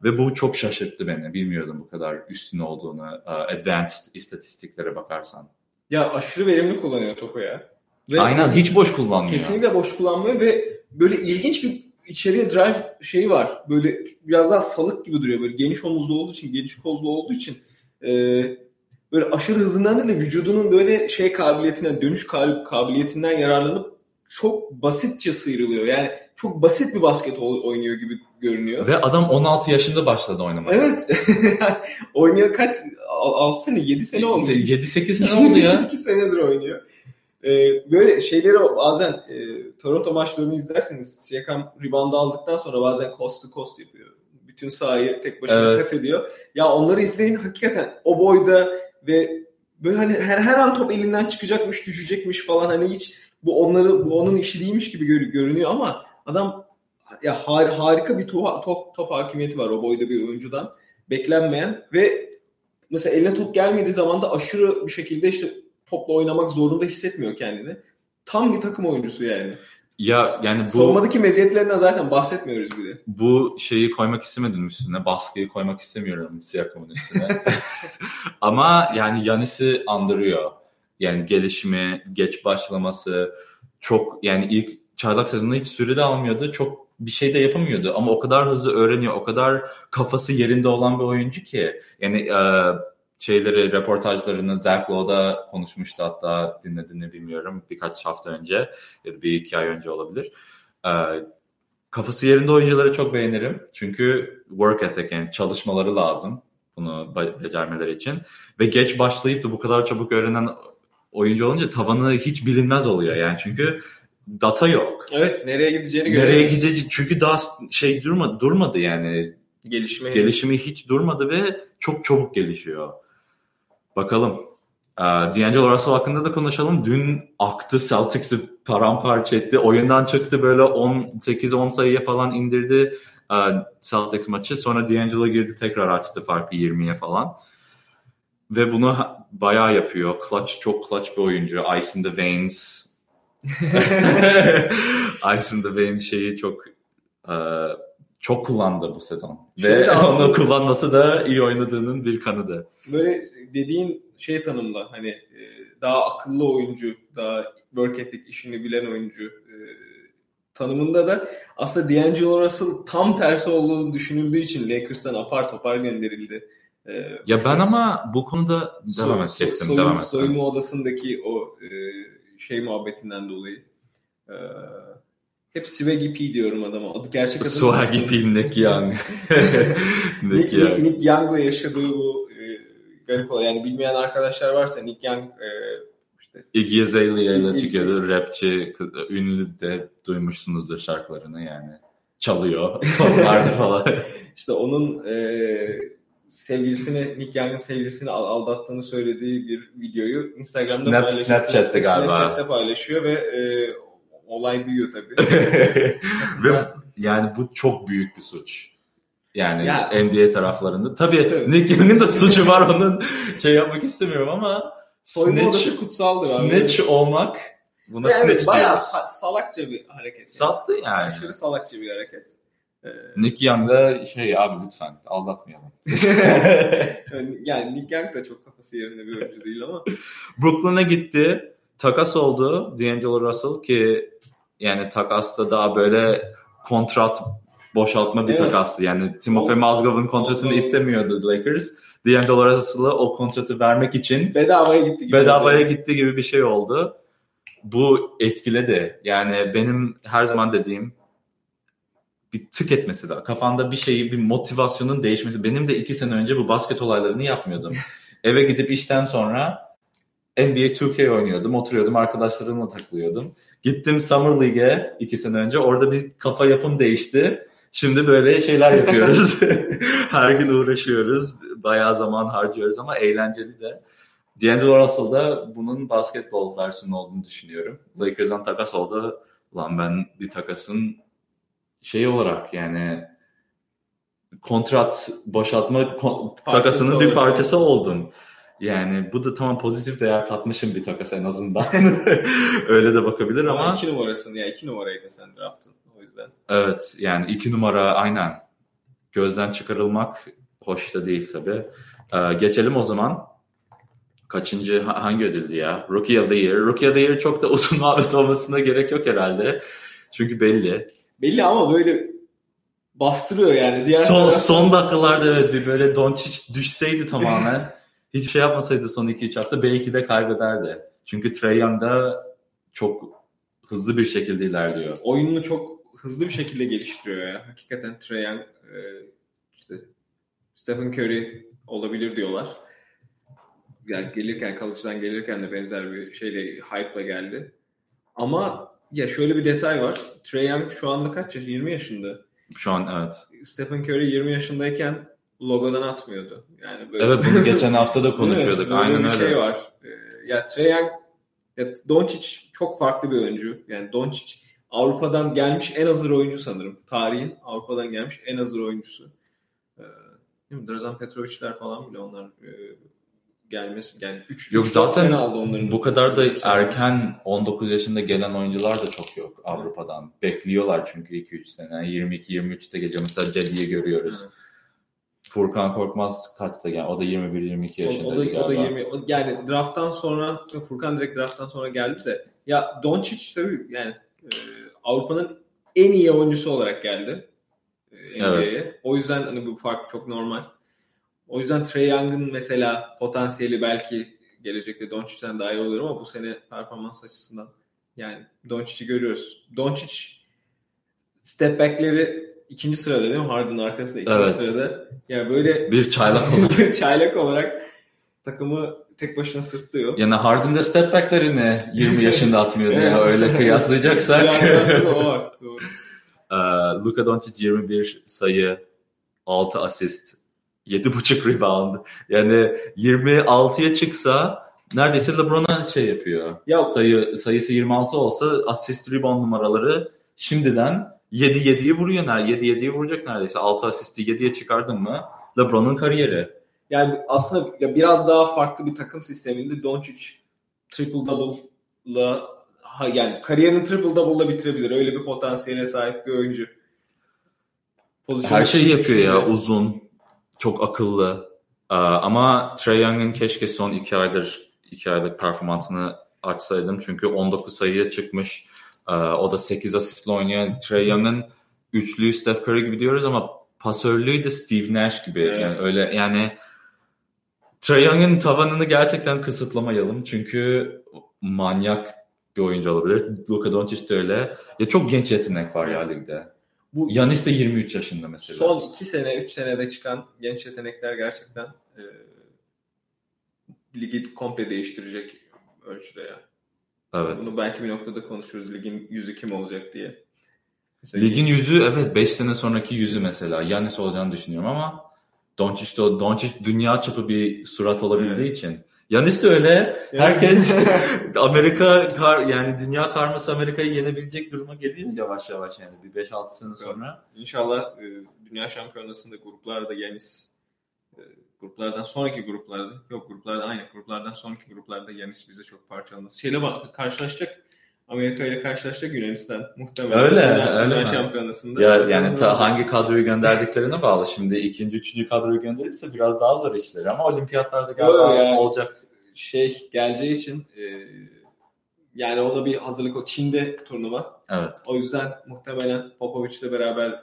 Ve bu çok şaşırttı beni. Bilmiyordum bu kadar üstün olduğunu advanced istatistiklere bakarsan. Ya aşırı verimli kullanıyor topu ya. Ve Aynen hiç boş kullanmıyor. Kesinlikle boş kullanmıyor ve böyle ilginç bir içeriye drive şeyi var. Böyle biraz daha salık gibi duruyor. Böyle geniş omuzlu olduğu için, geniş kozlu olduğu için e, böyle aşırı hızından değil vücudunun böyle şey kabiliyetinden, dönüş kabiliyetinden yararlanıp çok basitçe sıyrılıyor. Yani çok basit bir basket oynuyor gibi görünüyor. Ve adam 16 yaşında başladı oynamaya. Evet. oynuyor kaç? 6 sene, 7 sene oldu. 7-8 sene oldu ya. 8 senedir oynuyor. Ee, böyle şeyleri bazen e, Toronto maçlarını izlerseniz Siakam rebound aldıktan sonra bazen coast to coast yapıyor. Bütün sahayı tek başına evet. kat ediyor. Ya onları izleyin hakikaten o boyda ve böyle hani her, her an top elinden çıkacakmış, düşecekmiş falan hani hiç bu onları bu onun işi değilmiş gibi gör, görünüyor ama adam ya har, harika bir top, top, top hakimiyeti var o boyda bir oyuncudan. Beklenmeyen ve mesela eline top gelmediği zaman da aşırı bir şekilde işte topla oynamak zorunda hissetmiyor kendini. Tam bir takım oyuncusu yani. Ya yani bu savunmadaki meziyetlerinden zaten bahsetmiyoruz bile. Bu şeyi koymak istemedim üstüne. Baskıyı koymak istemiyorum Siakam'ın üstüne. Ama yani Yanis'i andırıyor. Yani gelişimi, geç başlaması çok yani ilk çaylak sezonunda hiç süre de almıyordu. Çok bir şey de yapamıyordu ama o kadar hızlı öğreniyor. O kadar kafası yerinde olan bir oyuncu ki. Yani e, şeyleri, reportajlarını Zach Lowe'da konuşmuştu hatta dinlediğini bilmiyorum birkaç hafta önce ya da bir iki ay önce olabilir. Ee, kafası yerinde oyuncuları çok beğenirim. Çünkü work ethic yani çalışmaları lazım bunu becermeleri için. Ve geç başlayıp da bu kadar çabuk öğrenen oyuncu olunca tavanı hiç bilinmez oluyor yani çünkü data yok. Evet nereye gideceğini görüyoruz. Nereye gideceği çünkü daha şey durmadı, durmadı yani gelişimi gelişimi hiç durmadı ve çok çabuk gelişiyor. Bakalım. Ee, D'Angelo Russell hakkında da konuşalım. Dün aktı Celtics'i paramparça etti. Oyundan çıktı böyle 18-10 sayıya falan indirdi e, Celtics maçı. Sonra D'Angelo girdi tekrar açtı farkı 20'ye falan. Ve bunu bayağı yapıyor. Clutch çok clutch bir oyuncu. Ice in the Veins. Ice in the Veins şeyi çok uh, çok kullandı bu sezon. Şöyle Ve aslında... onu kullanması da iyi oynadığının bir kanıdı. Böyle dediğin şey tanımla hani e, daha akıllı oyuncu, daha work ethic işini bilen oyuncu e, tanımında da aslında D'Angelo Russell tam tersi olduğunu düşünüldüğü için Lakers'tan apar topar gönderildi. E, ya ben ama bu konuda devam et kestim. Soyunma, devam et. Soyunma odasındaki o şey muhabbetinden dolayı. Hep Swaggy P diyorum adama. Adı gerçek adı. Swaggy P Nick Young. Nick, Nick, Nick Young'la yaşadığı bu garip oluyor. Yani bilmeyen arkadaşlar varsa Nick Young e, işte Iggy Azalea ile çıkıyordu. Rapçi, ünlü de duymuşsunuzdur şarkılarını yani. Çalıyor. Tonlarda falan. İşte onun e, sevgilisini, Nick Young'ın sevgilisini aldattığını söylediği bir videoyu Instagram'da Snap, paylaşıyor. Snapchat'te galiba. Snapchat'te paylaşıyor ve e, olay büyüyor tabii. ve yani bu çok büyük bir suç. Yani ya, NBA taraflarında. Tabii, tabii. Nick Young'ın da suçu var onun şey yapmak istemiyorum ama Soyunma odası kutsaldır abi. Snitch olmak buna yani snitch evet, bayağı salakça bir hareket. Yani. Sattı yani. Aşırı salakça bir hareket. Ee... Nick Young da şey abi lütfen aldatmayalım. yani Nick Young da çok kafası yerinde bir oyuncu değil ama. Brooklyn'a gitti. Takas oldu D'Angelo Russell ki yani takasta daha böyle kontrat boşaltma bir evet. takastı. Yani Timofey Mozgov'un kontratını istemiyordu Lakers. D'Angelo Russell'a o kontratı vermek için bedavaya gitti gibi bedavaya oldu. gitti gibi bir şey oldu. Bu etkiledi. Yani benim her zaman dediğim bir tık etmesi daha. Kafanda bir şeyi, bir motivasyonun değişmesi. Benim de iki sene önce bu basket olaylarını yapmıyordum. Eve gidip işten sonra NBA 2K oynuyordum. Oturuyordum arkadaşlarımla takılıyordum. Gittim Summer League'e iki sene önce. Orada bir kafa yapım değişti. Şimdi böyle şeyler yapıyoruz. Her gün uğraşıyoruz. Bayağı zaman harcıyoruz ama eğlenceli de. D'Angelo Russell da bunun basketbol versiyonu olduğunu düşünüyorum. Lakers'dan takas oldu. Ulan ben bir takasın şey olarak yani kontrat boşaltma kon- takasının bir parçası oldum. Yani bu da tamam pozitif değer katmışım bir takas en azından. Öyle de bakabilir Ama ama iki numarasın ya iki numaraydı sen draftın o yüzden. evet yani iki numara aynen gözden çıkarılmak hoş da değil tabii. Ee, geçelim o zaman. Kaçıncı ha- hangi ödüldü ya? Rookie of the Year. Rookie of the Year çok da uzun muhabbet olmasına gerek yok herhalde. Çünkü belli. Belli ama böyle bastırıyor yani. Diğer Son, taraf- son dakikalarda evet bir böyle Doncic düşseydi tamamen hiçbir şey yapmasaydı son 2-3 hafta belki de kaybederdi. Çünkü Trae Young da çok hızlı bir şekilde ilerliyor. oyununu çok hızlı bir şekilde geliştiriyor ya. Hakikaten Trae Young e, işte Stephen Curry olabilir diyorlar. Yani gelirken, kalıcıdan gelirken de benzer bir şeyle, hype'la geldi. Ama ya şöyle bir detay var. Trae Young şu anda kaç yaş? 20 yaşında. Şu an evet. Stephen Curry 20 yaşındayken logodan atmıyordu. Yani böyle Evet bunu geçen hafta da konuşuyorduk. Aynen bir öyle. şey var. Ee, ya Trae Young, ya Doncic çok farklı bir oyuncu. Yani Doncic Avrupa'dan gelmiş en hazır oyuncu sanırım. Tarihin Avrupa'dan gelmiş en hazır oyuncusu. Ee, değil mi? Drazen Petrovic'ler falan bile onlar e, gelmesi. Yani 3 Yok, zaten aldı onların. Bu kadar da erken 19 yaşında gelen oyuncular da çok yok Avrupa'dan. Bekliyorlar çünkü 2-3 sene. 22-23'te geliyor. Mesela Cedi'yi görüyoruz. Evet. Furkan Korkmaz kaçta gel? O da 21-22 O, yaşında o, da, o da galiba. 20 o- yani drafttan sonra Furkan direkt drafttan sonra geldi de ya Doncic tabii yani e, Avrupa'nın en iyi oyuncusu olarak geldi. e, NBA'ye. Evet. O yüzden hani bu fark çok normal. O yüzden Trey Young'ın mesela potansiyeli belki gelecekte Doncic'ten daha iyi olur ama bu sene performans açısından yani Doncic'i görüyoruz. Doncic step back'leri ikinci sırada değil mi? Harden arkasında ikinci Evet. sırada. Yani böyle Bir çaylak oldu. çaylak olarak takımı tek başına sırtlıyor. Yani Harden'de step back'lerini 20 yaşında atmıyordu ya öyle kıyaslayacaksak. Doğru. Ee, Luka Doncic 21 sayı, 6 asist, 7.5 rebound. Yani 26'ya çıksa neredeyse LeBron'a şey yapıyor. Ya Sayı sayısı 26 olsa asist rebound numaraları şimdiden 7 7'yi vuruyor. 7 7'yi vuracak neredeyse. 6 asisti 7'ye çıkardın mı LeBron'un kariyeri. yani aslında ya biraz daha farklı bir takım sisteminde Doncic triple double'la ha, yani kariyerini triple double'la bitirebilir. Öyle bir potansiyele sahip bir oyuncu. Pozisyonu Her şeyi yapıyor ya. Uzun, çok akıllı. Ee, ama Trae Young'ın keşke son 2 aydır 2 aylık performansını açsaydım. Çünkü 19 sayıya çıkmış. Ee, o da 8 asistle oynuyor. Trae Young'ın üçlüyü Steph Curry gibi diyoruz ama pasörlüğü de Steve Nash gibi. Evet. Yani öyle yani Trae Young'ın tavanını gerçekten kısıtlamayalım. Çünkü manyak bir oyuncu olabilir. Luka Doncic de öyle. Ya çok genç yetenek var ya ligde. Bu Yanis de 23 yaşında mesela. son 2 sene 3 senede çıkan genç yetenekler gerçekten e, ligi komple değiştirecek ölçüde ya. Evet. Bunu belki bir noktada konuşuruz. Ligin yüzü kim olacak diye. Mesela Ligin yüzü evet 5 sene sonraki yüzü mesela. Yanis olacağını düşünüyorum ama Doncic de Doncic dünya çapı bir surat olabildiği için. Yanis de öyle. Herkes Amerika kar, yani dünya karması Amerika'yı yenebilecek duruma geliyor yavaş yavaş yani bir 5-6 sene sonra. İnşallah e, Dünya Şampiyonası'nda gruplarda Yanis e, gruplardan sonraki gruplarda yok gruplarda aynı gruplardan sonraki gruplarda Yanis bize çok parçalanmaz. Şeyle bak karşılaşacak Amerika ile karşılaşacak Yunanistan muhtemelen. Öyle, öyle? Şampiyonası'nda. Ya yani ta, hangi kadroyu gönderdiklerine bağlı. Şimdi ikinci, üçüncü kadroyu gönderirse biraz daha zor işleri ama olimpiyatlarda galiba yani- olacak. şey geleceği için e, yani ona bir hazırlık o Çin'de turnuva. Evet. O yüzden muhtemelen Popovic'le beraber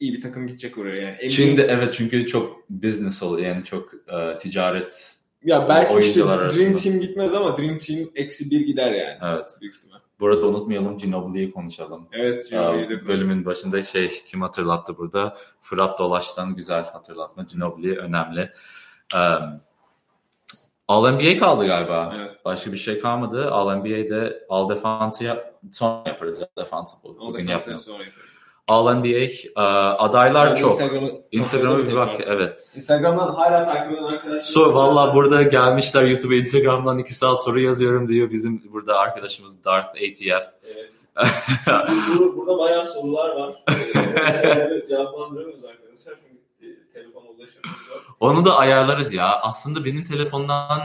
iyi bir takım gidecek oraya. Yani NBA Şimdi evet çünkü çok business oluyor yani çok e, ticaret. Ya belki işte Dream arasında. Team gitmez ama Dream Team eksi bir gider yani. Evet. Büyük ihtimal. Bu arada unutmayalım Ginobili'yi konuşalım. Evet. Aa, Ginobili de- bölümün başında şey kim hatırlattı burada? Fırat Dolaş'tan güzel hatırlatma. Ginobili önemli. Ee, All NBA kaldı galiba. Evet. Başka bir şey kalmadı. All NBA'de All Defense'ı yap sonra yaparız. All Defense bugün yapmayalım. sonra yaparız. All NBA e, adaylar Ben çok. Instagram'a bir bak. Evet. Instagram'dan hala takip eden arkadaşlar. So, valla burada gelmişler YouTube'a Instagram'dan iki saat soru yazıyorum diyor. Bizim burada arkadaşımız Darth ATF. Evet. Bur- Burada bayağı sorular var. Cevaplandıramıyoruz arkadaşlar çünkü telefona ulaşamıyoruz. Onu da ayarlarız ya. Aslında benim telefondan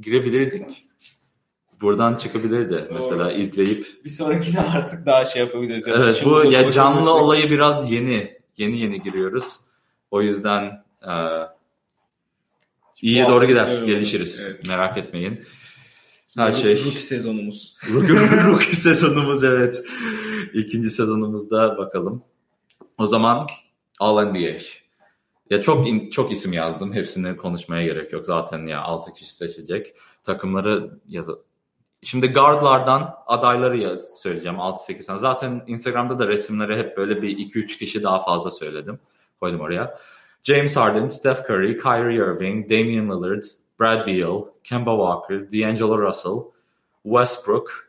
girebilirdik. Buradan çıkabilirdi. Mesela izleyip. Bir sonrakine artık daha şey yapabiliriz. Yani Evet bu ya canlı bakabilirsek- olayı biraz yeni. Yeni yeni giriyoruz. O yüzden e, iyiye doğru gider. Gelişiriz. Evet. Merak etmeyin. Şimdi her şey- Rookie sezonumuz. Rookie sezonumuz evet. İkinci sezonumuzda bakalım. O zaman All NBA. Ya çok in- çok isim yazdım. Hepsini konuşmaya gerek yok. Zaten ya 6 kişi seçecek. Takımları yaz. Şimdi guardlardan adayları yaz söyleyeceğim 6-8 tane. Zaten Instagram'da da resimleri hep böyle bir 2-3 kişi daha fazla söyledim. Koydum oraya. James Harden, Steph Curry, Kyrie Irving, Damian Lillard, Brad Beal, Kemba Walker, D'Angelo Russell, Westbrook.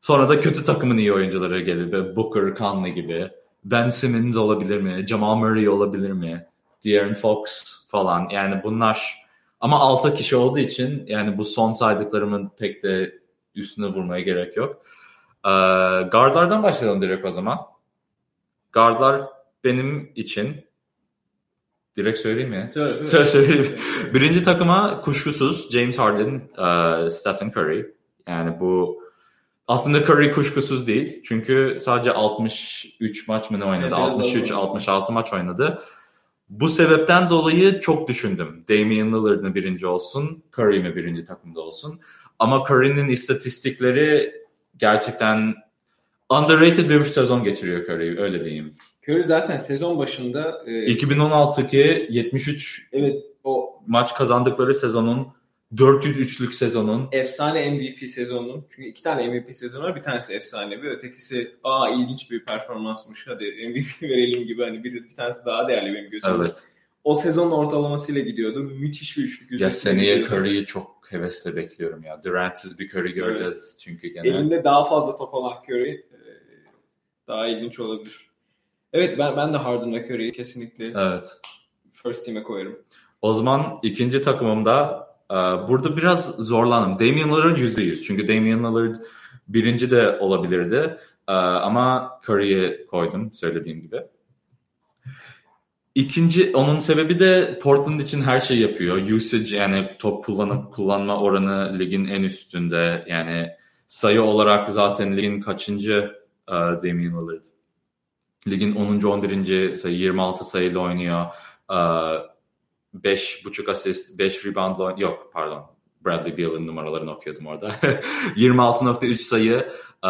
Sonra da kötü takımın iyi oyuncuları gelir. Booker, Conley gibi. Ben Simmons olabilir mi? Jamal Murray olabilir mi? De'Aaron Fox falan. Yani bunlar ama 6 kişi olduğu için yani bu son saydıklarımın pek de üstüne vurmaya gerek yok. Ee, guardlardan başlayalım direkt o zaman. Guardlar benim için direkt söyleyeyim mi? Söyle, Söyle söyleyeyim. Birinci takıma kuşkusuz James Harden, e, Stephen Curry. Yani bu aslında Curry kuşkusuz değil. Çünkü sadece 63 maç mı ne oynadı? Evet, biraz 63 az oynadı. 66 maç oynadı. Bu sebepten dolayı çok düşündüm. Damian Lillard mı birinci olsun, Curry mi birinci takımda olsun. Ama Curry'nin istatistikleri gerçekten underrated bir sezon geçiriyor Curry öyle diyeyim. Curry zaten sezon başında e, 2016'daki 73 evet o maç kazandıkları sezonun 403'lük sezonun efsane MVP sezonunun çünkü iki tane MVP sezonu var bir tanesi efsanevi ötekisi aa ilginç bir performansmış hadi MVP verelim gibi hani bir, bir tanesi daha değerli benim gözümde. evet. O sezonun ortalamasıyla gidiyordu müthiş bir üçlük Ya seneye. Curry'i çok hevesle bekliyorum ya. Durant'siz bir Curry göreceğiz çünkü gene. Elinde daha fazla top olan Curry e, daha ilginç olabilir. Evet ben ben de Harden ve Curry'i kesinlikle Evet. first team'e koyarım. O zaman ikinci takımımda e, burada biraz zorlandım. Damian Lillard %100. Çünkü Damian Lillard birinci de olabilirdi. E, ama Curry'i koydum söylediğim gibi. İkinci onun sebebi de Portland için her şey yapıyor. Usage yani top kullanıp kullanma oranı ligin en üstünde. Yani sayı olarak zaten ligin kaçıncı e, Damian Lillard? Ligin 10. 11. sayı 26 sayıyla oynuyor. E, 5.5 asist, 5 rebound yok pardon. Bradley Beal'ın numaralarını okuyordum orada. 26.3 sayı, e,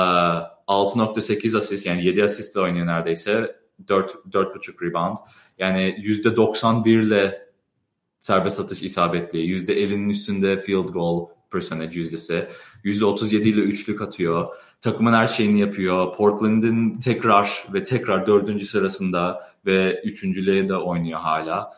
6.8 asist yani 7 asistle oynuyor neredeyse. 4 4.5 rebound. Yani %91 ile serbest atış isabetli. %50'nin üstünde field goal percentage yüzdesi. %37 ile üçlük atıyor. Takımın her şeyini yapıyor. Portland'ın tekrar ve tekrar dördüncü sırasında ve üçüncülüğe de oynuyor hala.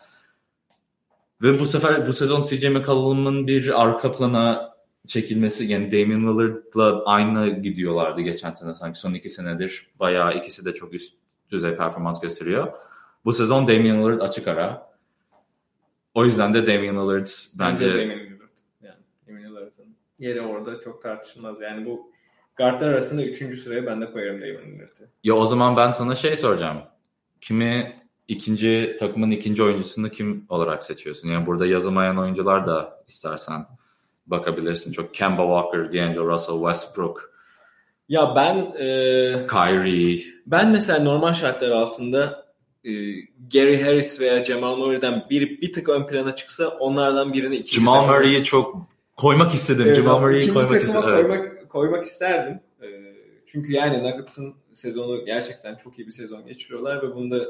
Ve bu sefer bu sezon CJ McCollum'un bir arka plana çekilmesi yani Damian Lillard'la aynı gidiyorlardı geçen sene sanki son iki senedir. Bayağı ikisi de çok üst düzey performans gösteriyor. Bu sezon Damian Lillard açık ara. O yüzden de Damian Lillard bence Damian Lillard. Yani Damian Lillard'ın yeri orada çok tartışılmaz. Yani bu guardlar arasında üçüncü sıraya ben de koyarım Damian Lillard'ı. ya o zaman ben sana şey soracağım. Kimi ikinci takımın ikinci oyuncusunu kim olarak seçiyorsun? Yani burada yazılmayan oyuncular da istersen bakabilirsin. Çok Kemba Walker, D'Angelo Russell, Westbrook, Ya ben e, Kyrie. ben mesela normal şartlar altında e, Gary Harris veya Jamal Murray'den biri bir tık ön plana çıksa onlardan birini ikinci Jamal Murray'i çok koymak istedim. Evet, Jamal Murray'i koymak istedim. Evet. koymak, koymak isterdim. E, çünkü yani Nuggets'ın sezonu gerçekten çok iyi bir sezon geçiriyorlar ve bunda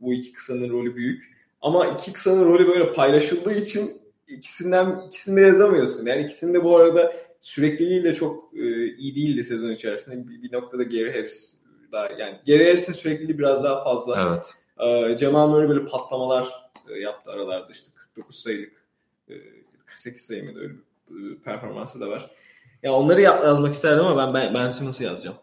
bu iki kısanın rolü büyük. Ama iki kısanın rolü böyle paylaşıldığı için ikisinden ikisini de yazamıyorsun. Yani ikisinde bu arada sürekliliği de çok e, iyi değildi sezon içerisinde. Bir, bir noktada Gary Harris daha yani Gary Harris'in sürekliliği biraz daha fazla. Evet. Ee, Jamal Murray böyle patlamalar e, yaptı aralarda işte 49 sayılık. e, 48 sayı mıydı öyle bir performansı da var. Ya onları yazmak isterdim ama ben Ben Simmons'ı yazacağım.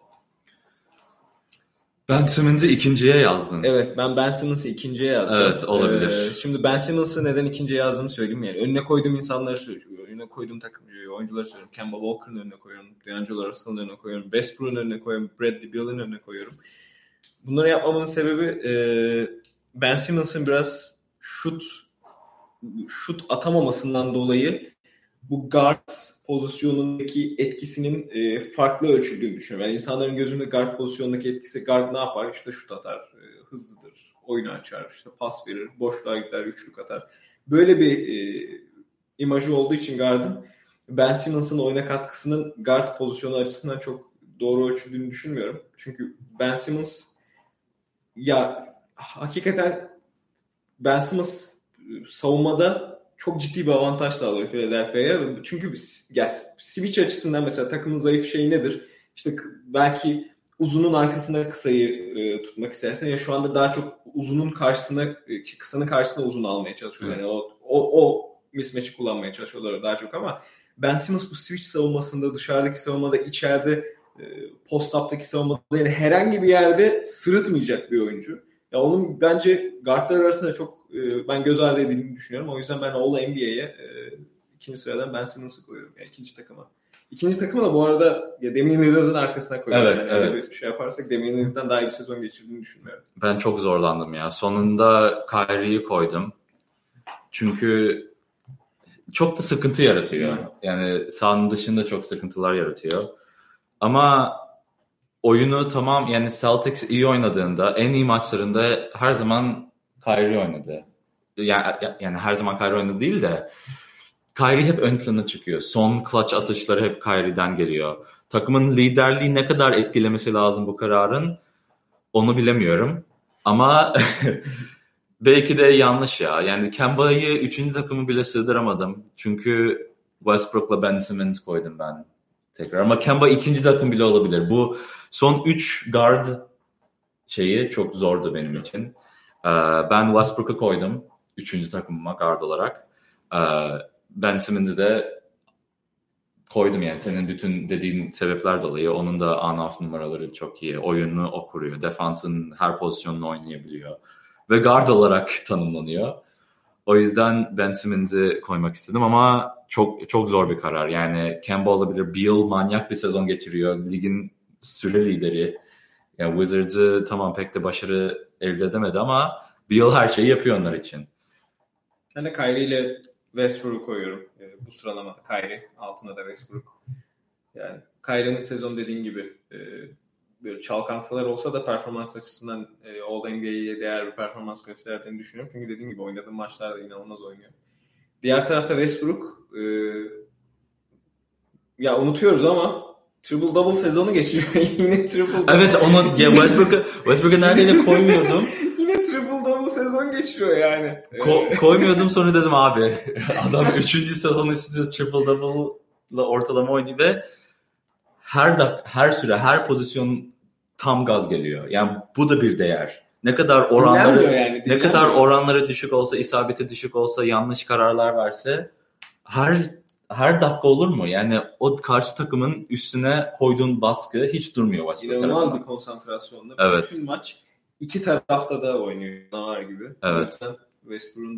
Ben Simmons'ı ikinciye yazdın. Evet ben Ben Simmons'ı ikinciye yazdım. Evet olabilir. Ee, şimdi Ben Simmons'ı neden ikinciye yazdığımı söyleyeyim yani. Önüne koyduğum insanları söylüyorum. Önüne koyduğum takım oyuncuları söylüyorum. Kemba Walker'ın önüne koyuyorum. D'Angelo Russell'ın önüne koyuyorum. Westbrook'un önüne koyuyorum. Bradley Beal'ın önüne koyuyorum. Bunları yapmamın sebebi e, Ben Simmons'ın biraz şut şut atamamasından dolayı bu guard pozisyonundaki etkisinin e, farklı ölçüldüğünü düşünüyorum. Yani insanların gözünde guard pozisyonundaki etkisi guard ne yapar? İşte şut atar, e, hızlıdır, oyunu açar, işte pas verir, boşluğa gider, üçlük atar. Böyle bir e, imajı olduğu için guard'ın Ben Simmons'ın oyuna katkısının guard pozisyonu açısından çok doğru ölçüldüğünü düşünmüyorum. Çünkü Ben Simmons ya hakikaten Ben Simmons savunmada çok ciddi bir avantaj sağlıyor Philadelphia'ya. Çünkü ya, switch açısından mesela takımın zayıf şeyi nedir? İşte belki uzunun arkasında kısayı e, tutmak istersen ya şu anda daha çok uzunun karşısına e, kısanın karşısına uzun almaya çalışıyorlar. Evet. Yani o, o, o mismatch'i kullanmaya çalışıyorlar daha çok ama Ben Simmons bu switch savunmasında, dışarıdaki savunmada, içeride post-up'taki savunmada yani herhangi bir yerde sırıtmayacak bir oyuncu. Ya onun bence guardlar arasında çok e, ben göz ardı edildiğini düşünüyorum. O yüzden ben All NBA'ye e, ikinci sıradan Ben Simmons'ı koyuyorum. Yani ikinci takıma. İkinci takımı da bu arada ya Damian Lillard'ın arkasına koyuyorum. Evet, yani evet. Bir şey yaparsak Damian Lillard'dan daha iyi bir sezon geçirdiğini düşünmüyorum. Ben çok zorlandım ya. Sonunda Kyrie'yi koydum. Çünkü çok da sıkıntı yaratıyor. Yani sahanın dışında çok sıkıntılar yaratıyor. Ama oyunu tamam yani Celtics iyi oynadığında en iyi maçlarında her zaman Kyrie oynadı. Yani, yani her zaman Kyrie oynadı değil de Kyrie hep ön plana çıkıyor. Son clutch atışları hep Kyrie'den geliyor. Takımın liderliği ne kadar etkilemesi lazım bu kararın onu bilemiyorum. Ama belki de yanlış ya. Yani Kemba'yı üçüncü takımı bile sığdıramadım. Çünkü Westbrook'la Ben Simmons koydum ben tekrar. Ama Kemba ikinci takım bile olabilir. Bu son üç guard şeyi çok zordu benim için. Ee, ben Westbrook'u koydum. Üçüncü takımıma guard olarak. Ee, ben Simmons'ı da koydum yani senin bütün dediğin sebepler dolayı. Onun da on-off numaraları çok iyi. Oyunu o kuruyor. Defansın her pozisyonunu oynayabiliyor. Ve guard olarak tanımlanıyor. O yüzden Ben Simmons'ı koymak istedim ama çok çok zor bir karar. Yani Kemba olabilir. Beal manyak bir sezon geçiriyor. Ligin süre lideri. Yani Wizards'ı tamam pek de başarı elde edemedi ama Beal her şeyi yapıyor onlar için. Ben de Kyrie ile Westbrook'u koyuyorum. Yani bu sıralamada Kyrie, altında da Westbrook. Yani Kyrie'nin sezon dediğin gibi e, böyle çalkantılar olsa da performans açısından e, All NBA'ye değer bir performans gösterdiğini düşünüyorum. Çünkü dediğim gibi oynadığım maçlarda inanılmaz oynuyor. Diğer tarafta Westbrook e, ya unutuyoruz ama triple double sezonu geçiriyor. Yine triple double. Evet onu ya Westbrook'u Westbrook'u neredeyse koymuyordum. Yine triple double sezon geçiriyor yani. Ko- koymuyordum sonra dedim abi adam 3. sezon üstü triple double'la ortalama oynuyor ve her dak her süre her pozisyon tam gaz geliyor. Yani bu da bir değer. Ne kadar oranları yani, ne kadar oranları düşük olsa, isabeti düşük olsa, yanlış kararlar verse her her dakika olur mu? Yani o karşı takımın üstüne koyduğun baskı hiç durmuyor Westbrook İnanılmaz tarafından. bir konsantrasyonla. Evet. Bütün maç iki tarafta da oynuyor. Navar gibi. Evet. Westbrook'un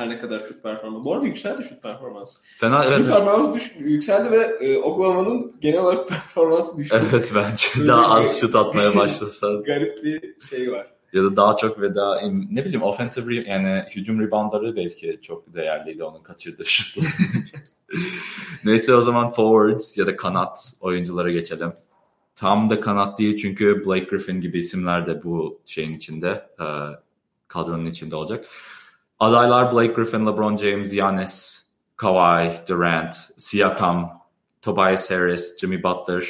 her ne kadar şut performansı. Bu arada yükseldi şut performansı. Fena şut evet. performansı düş, yükseldi ve e, Oklahoma'nın genel olarak performansı düştü. Evet bence daha az şut atmaya başlasa. Garip bir şey var. Ya da daha çok ve daha ne bileyim offensive yani hücum reboundları belki çok değerliydi onun kaçırdığı şutlu. Neyse o zaman forward ya da kanat oyunculara geçelim. Tam da kanat değil çünkü Blake Griffin gibi isimler de bu şeyin içinde, kadronun içinde olacak. Adaylar Blake Griffin, LeBron James, Giannis, Kawhi, Durant, Siakam, Tobias Harris, Jimmy Butler,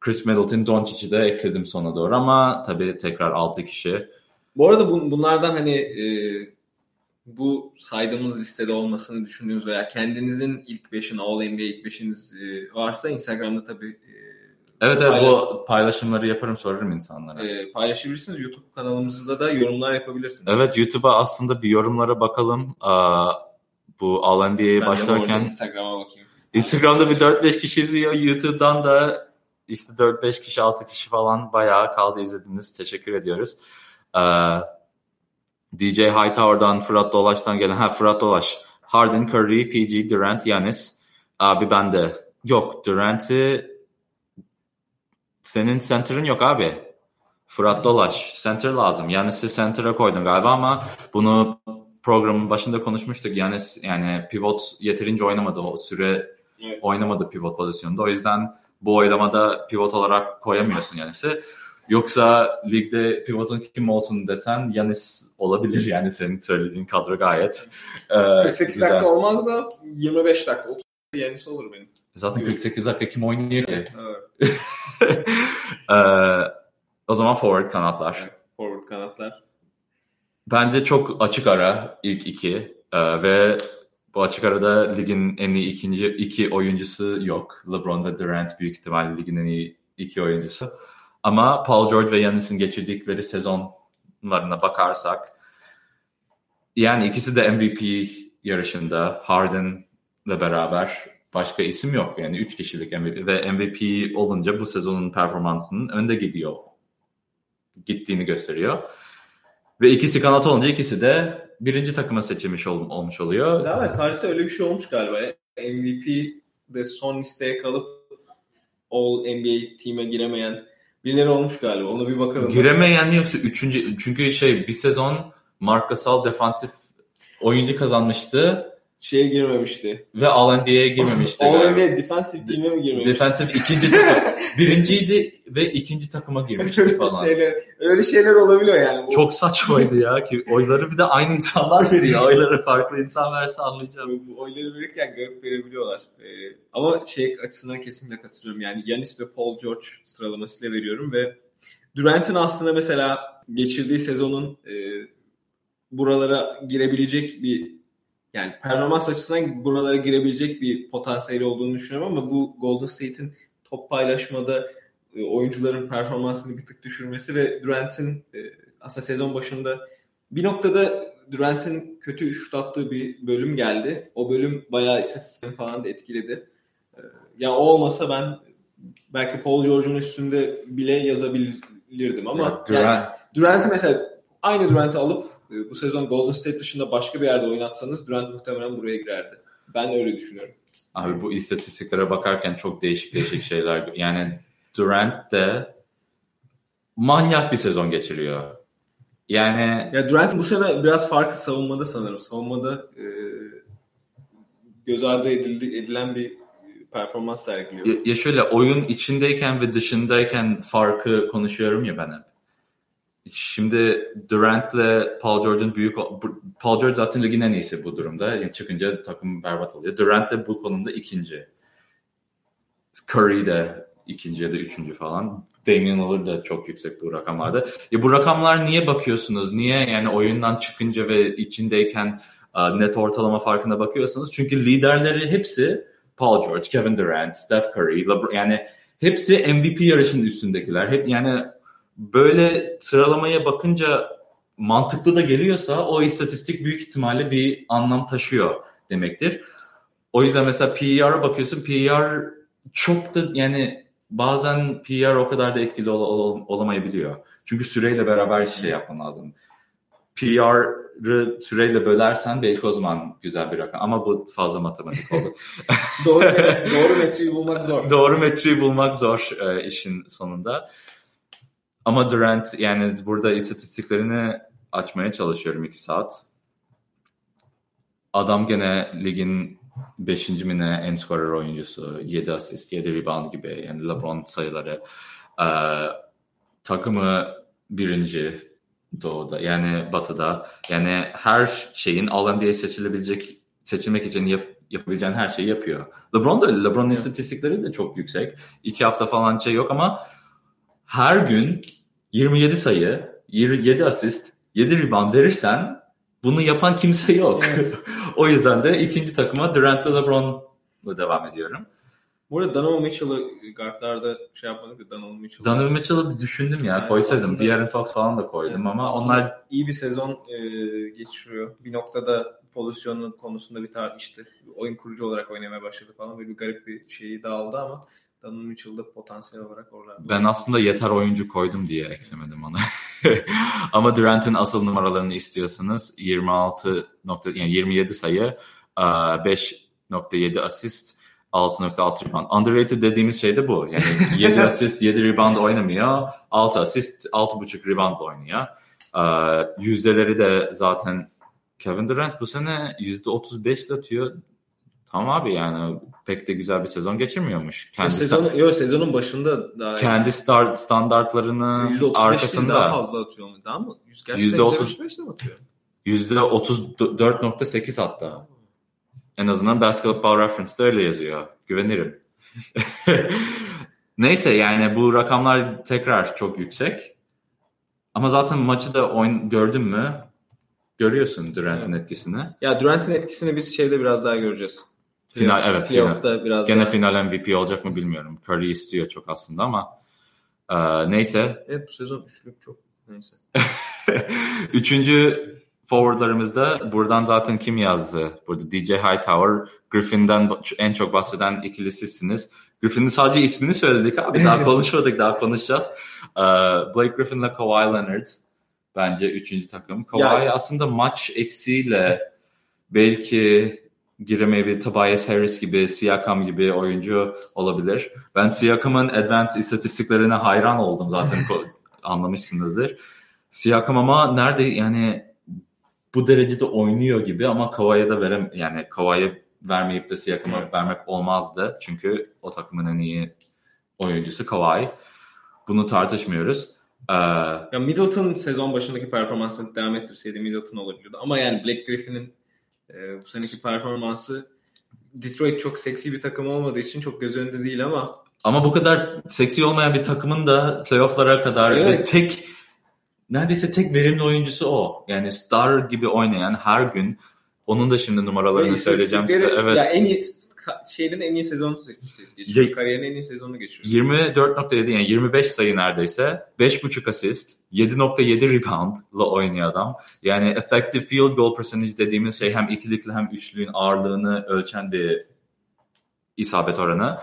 Chris Middleton, Doncic'i de ekledim sona doğru ama tabii tekrar 6 kişi. Bu arada bun, bunlardan hani e, bu saydığımız listede olmasını düşündüğünüz veya kendinizin ilk 5'in All NBA ilk 5'iniz e, varsa Instagram'da tabii e, Evet evet bu paylaşımları yaparım sorarım insanlara. E, paylaşabilirsiniz. YouTube kanalımızda da yorumlar yapabilirsiniz. Evet YouTube'a aslında bir yorumlara bakalım. Aa, bu All-NBA'ye Ben başlarken Instagram'a bakayım. Instagram'da bir 4-5 kişi izliyor. YouTube'dan da işte 4-5 kişi 6 kişi falan bayağı kaldı izlediniz. Teşekkür ediyoruz. Ee, DJ Hightower'dan Fırat Dolaş'tan gelen ha Fırat Dolaş. Harden, Curry, PG, Durant, Yanis. Abi ben de yok Durant'i senin center'ın yok abi. Fırat Dolaş. Center lazım. Yanis'i center'a koydun galiba ama bunu programın başında konuşmuştuk. Yanis yani pivot yeterince oynamadı. O süre Evet. oynamadı pivot pozisyonunda. O yüzden bu oylamada pivot olarak koyamıyorsun Yanis'i. Yoksa ligde pivotun kim olsun desen Yanis olabilir yani senin söylediğin kadro gayet. e, 48 güzel. dakika olmaz da 25 dakika. 30 yenisi olur benim. Zaten 48 dakika kim oynuyor ki? Evet. E, o zaman forward kanatlar. Evet, Forward kanatlar. Bence çok açık ara ilk iki E, ve bu açık arada ligin en iyi ikinci iki oyuncusu yok. LeBron ve Durant büyük ihtimalle ligin en iyi iki oyuncusu. Ama Paul George ve Giannis'in geçirdikleri sezonlarına bakarsak yani ikisi de MVP yarışında Harden'le beraber başka isim yok. Yani üç kişilik MVP ve MVP olunca bu sezonun performansının önde gidiyor. Gittiğini gösteriyor. Ve ikisi kanat olunca ikisi de birinci takıma seçilmiş ol- olmuş oluyor. Daha evet, tarihte öyle bir şey olmuş galiba. MVP de son listeye kalıp All NBA team'e giremeyen birileri olmuş galiba. Ona bir bakalım. Giremeyen yoksa üçüncü çünkü şey bir sezon Marc Gasol defansif oyuncu kazanmıştı Şeye girmemişti. ve All-NBA'ye girmemişti. All galiba. NBA defensive team'e mi girmemişti? Defensif ikinci takım. Birinciydi ve ikinci takıma girmişti falan. şeyler, öyle şeyler olabiliyor yani. Bu, Çok saçmaydı ya ki oyları bir de aynı insanlar veriyor. Oyları farklı insan verse anlayacağım. bu oyları verirken garip verebiliyorlar. Ee, ama şey açısından kesinlikle katılıyorum. Yani Yanis ve Paul George sıralamasıyla veriyorum ve Durant'in aslında mesela geçirdiği sezonun e, buralara girebilecek bir yani performans açısından buralara girebilecek bir potansiyeli olduğunu düşünüyorum ama bu Golden State'in top paylaşmada e, oyuncuların performansını bir tık düşürmesi ve Durant'in e, aslında sezon başında bir noktada Durant'in kötü şut attığı bir bölüm geldi. O bölüm bayağı istatistiklerini falan da etkiledi. E, ya o olmasa ben belki Paul George'un üstünde bile yazabilirdim ama Ya, yani Durant, Durant'i mesela aynı Durant'i alıp bu sezon Golden State dışında başka bir yerde oynatsanız Durant muhtemelen buraya girerdi. Ben öyle düşünüyorum. Abi bu istatistiklere bakarken çok değişik değişik şeyler. Yani Durant de manyak bir sezon geçiriyor. Yani Ya Durant bu sene biraz farkı savunmada sanırım. Savunmada e, göz ardı edildi, edilen bir performans sergiliyor. ya, ya şöyle oyun içindeyken ve dışındayken farkı konuşuyorum ya ben hep. Şimdi Durant'le Paul George'un büyük Paul George zaten ligin en iyisi bu durumda. Yani çıkınca takım berbat oluyor. Durant de bu konumda ikinci. Curry de ikinci ya da üçüncü falan. Damian Lillard da çok yüksek bu rakamlarda. Ya bu rakamlar niye bakıyorsunuz? Niye yani oyundan çıkınca ve içindeyken net ortalama farkına bakıyorsunuz? Çünkü liderleri hepsi Paul George, Kevin Durant, Steph Curry, LeBron yani hepsi MVP yarışının üstündekiler. Hep yani böyle sıralamaya bakınca mantıklı da geliyorsa o istatistik büyük ihtimalle bir anlam taşıyor demektir. O yüzden mesela PER'a bakıyorsun. PER çok da yani bazen PR o kadar da etkili ol- ol- olamayabiliyor. Çünkü süreyle beraber şey yapman lazım. PR'ı süreyle bölersen belki o zaman güzel bir rakam. Ama bu fazla matematik oldu. doğru, doğru metreyi bulmak zor. Doğru metreyi bulmak zor e, işin sonunda. Ama Durant yani burada istatistiklerini açmaya çalışıyorum iki saat. Adam gene ligin 5. mi ne en skorer oyuncusu. 7 asist, 7 rebound gibi. Yani LeBron sayıları. E, takımı birinci doğuda yani batıda. Yani her şeyin All-NBA seçilebilecek seçilmek için yap, yapabileceğin her şeyi yapıyor. LeBron da öyle. LeBron'un Evet. istatistikleri de çok yüksek. İki hafta falan şey yok ama her gün 27 sayı, 27 asist, 7 rebound verirsen bunu yapan kimse yok. Evet. o yüzden de ikinci takıma Durant ve LeBron'la devam ediyorum. Bu arada Donovan Mitchell'ı guardlarda şey yapmadık da Donovan Mitchell'ı Donovan Mitchell'ı bir düşündüm ya. Yani koysaydım. De'Aaron Fox falan da koydum Evet, ama onlar iyi bir sezon e, geçiriyor. Bir noktada pozisyonu konusunda bir tar işte oyun kurucu olarak oynamaya başladı falan böyle bir garip bir şeyi dağıldı ama Donovan Mitchell'da potansiyel olarak orada. Ben aslında yeter oyuncu koydum diye eklemedim onu. Ama Durant'in asıl numaralarını istiyorsanız 26 nokta yani 27 sayı, 5.7 asist, 6.6 rebound. Underrated dediğimiz şey de bu. Yani 7 asist, 7 rebound oynamıyor. 6 asist, 6.5 rebound oynuyor. Yüzdeleri de zaten Kevin Durant bu sene %35 atıyor. Tamam abi yani pek de güzel bir sezon geçirmiyormuş. Kendi sezon, yok, sezonun başında daha kendi yani. start standartlarının arkasında daha fazla atıyor mu? Daha mı? Gerçekten %35 mi atıyor? %34.8 hatta. En azından Basketball Reference'da öyle yazıyor. Güvenirim. Neyse yani bu rakamlar tekrar çok yüksek. Ama zaten maçı da oyun gördün mü? Görüyorsun Durant'in evet. etkisini. Ya Durant'in etkisini biz şeyde biraz daha göreceğiz. Final evet. Playoff'ta biraz Gene daha. final MVP olacak mı bilmiyorum. Curry istiyor çok aslında ama e, neyse. Evet bu sezon üçlük çok neyse. Üçüncü forwardlarımızda buradan zaten kim yazdı? Burada DJ Hightower, Griffin'den en çok bahseden ikili sizsiniz. Griffin'in sadece ismini söyledik abi. Daha konuşmadık, daha konuşacağız. Uh, Blake Griffin'le Kawhi Leonard bence üçüncü takım. Kawhi yani, aslında maç eksiğiyle belki giremeyebilir. Tobias Harris gibi, Siakam gibi oyuncu olabilir. Ben Siakam'ın advanced istatistiklerine hayran oldum zaten anlamışsınızdır. Siakam ama nerede yani bu derecede oynuyor gibi ama Kawhi'ye de verem yani Kawhi'ye vermeyip de Siakam'a vermek olmazdı. Çünkü o takımın en iyi oyuncusu Kawhi. Bunu tartışmıyoruz. Ee, ya Middleton sezon başındaki performansını devam ettirseydi Middleton olabiliyordu. Ama yani Black Griffin'in e, bu seneki performansı Detroit çok seksi bir takım olmadığı için çok göz önünde değil ama ama bu kadar seksi olmayan bir takımın da playofflara kadar evet. tek neredeyse tek verimli oyuncusu o. Yani star gibi oynayan her gün onun da şimdi numaralarını söyleyeceğim size. Evet. Ya en iyi şeyin en iyi sezonu geçiriyor. Ya, Kariyerin en iyi sezonunu geçiriyor. 24.7 yani 25 sayı neredeyse. 5.5 asist. 7.7 reboundla oynuyor adam. Yani effective field goal percentage dediğimiz şey hem ikilikli hem üçlüğün ağırlığını ölçen bir isabet oranı.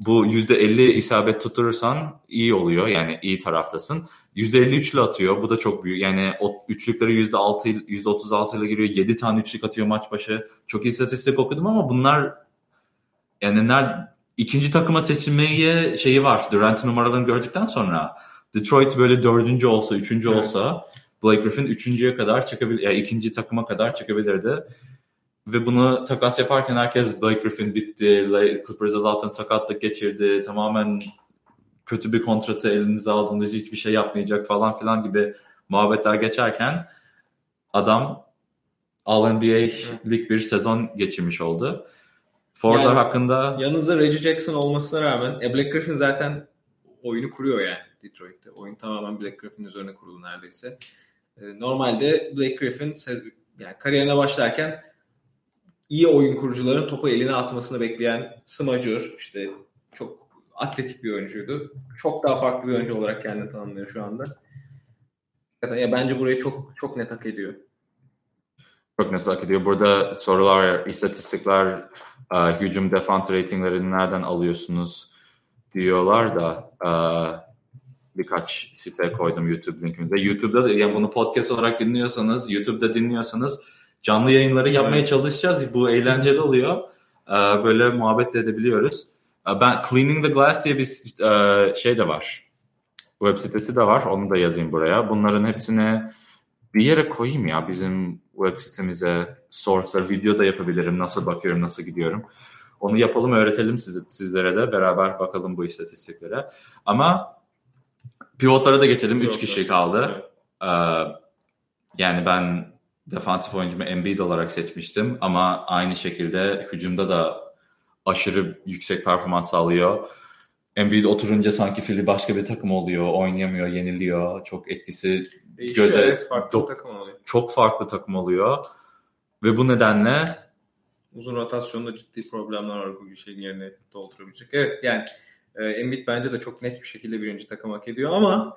Bu %50 isabet tuturursan iyi oluyor. Yani iyi taraftasın. %53 ile atıyor. Bu da çok büyük. Yani o üçlükleri %6 %36 ile giriyor. 7 tane üçlük atıyor maç başı. Çok istatistik okudum ama bunlar yani ner, ikinci takıma seçilmeye şeyi var. Durant numaralarını gördükten sonra Detroit böyle dördüncü olsa, üçüncü evet. olsa Blake Griffin üçüncüye kadar çıkabilir, yani ikinci takıma kadar çıkabilirdi. Ve bunu takas yaparken herkes Blake Griffin bitti, Clippers'a zaten sakatlık geçirdi, tamamen kötü bir kontratı elinize aldığınız hiçbir şey yapmayacak falan filan gibi muhabbetler geçerken adam All-NBA'lik bir sezon geçirmiş oldu. Fordlar yani, hakkında... Yanınızda Reggie Jackson olmasına rağmen e, Black Griffin zaten oyunu kuruyor yani Detroit'te. Oyun tamamen Black Griffin üzerine kurulu neredeyse. E, normalde Black Griffin yani kariyerine başlarken iyi oyun kurucuların topu eline atmasını bekleyen smacır, işte çok atletik bir oyuncuydu. Çok daha farklı bir oyuncu olarak kendini tanımlıyor şu anda. Ya bence burayı çok çok net hak ediyor. Çok net hak ediyor. Burada sorular, istatistikler, uh, hücum defans ratinglerini nereden alıyorsunuz diyorlar da uh, birkaç site koydum YouTube linkimde. YouTube'da da yani bunu podcast olarak dinliyorsanız, YouTube'da dinliyorsanız canlı yayınları yapmaya evet. çalışacağız. Bu eğlenceli oluyor. Uh, böyle muhabbet de edebiliyoruz. Ben Cleaning the Glass diye bir şey de var. Web sitesi de var. Onu da yazayım buraya. Bunların hepsini bir yere koyayım ya bizim web sitemize source'lar video da yapabilirim. Nasıl bakıyorum, nasıl gidiyorum. Onu yapalım, öğretelim siz, sizlere de. Beraber bakalım bu istatistiklere. Ama pivotlara da geçelim. Üç kişi kaldı. Ee, yani ben defansif oyuncumu Embiid olarak seçmiştim. Ama aynı şekilde hücumda da aşırı yüksek performans sağlıyor. Embiid oturunca sanki fili başka bir takım oluyor. Oynayamıyor, yeniliyor. Çok etkisi Değişiyor, göze evet, farklı çok, takım oluyor. çok farklı takım oluyor. Ve bu nedenle uzun rotasyonda ciddi problemler var bu şeyin yerine doldurabilecek. Evet yani e, Embiid bence de çok net bir şekilde birinci takım hak ediyor ama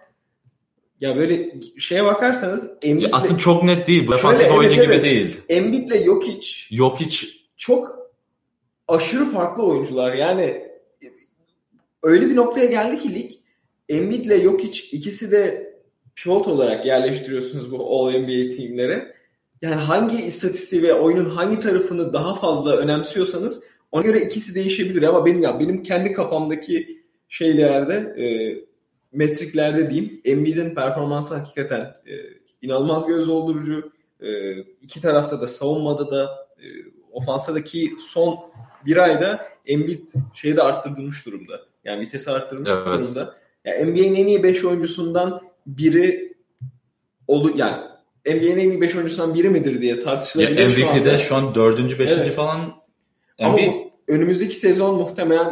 Ya böyle şeye bakarsanız Embiid'le... aslında çok net değil. Bu defansif evet, oyuncu evet. gibi değil. Embiid'le Jokic Jokic çok aşırı farklı oyuncular. Yani öyle bir noktaya geldi ki lig Embiid'le Jokic ikisi de pivot olarak yerleştiriyorsunuz bu All-NBA teamlere. Yani hangi istatistiği ve oyunun hangi tarafını daha fazla önemsiyorsanız ona göre ikisi değişebilir ama benim ya benim kendi kafamdaki şeylerde e, metriklerde diyeyim Embiid'in performansı hakikaten e, inanılmaz göz doldurucu. E, iki tarafta da savunmada da e, ofansadaki son bir ayda Embiid şeyi de arttırılmış durumda. Yani vitesi arttırmış evet. durumda. Yani NBA'nin en iyi 5 oyuncusundan biri olur yani NBA'nin en iyi 5 oyuncusundan biri midir diye tartışılabilir ya şu anda. MVP'de şu an 4. 5. Evet. falan Ama bu, önümüzdeki sezon muhtemelen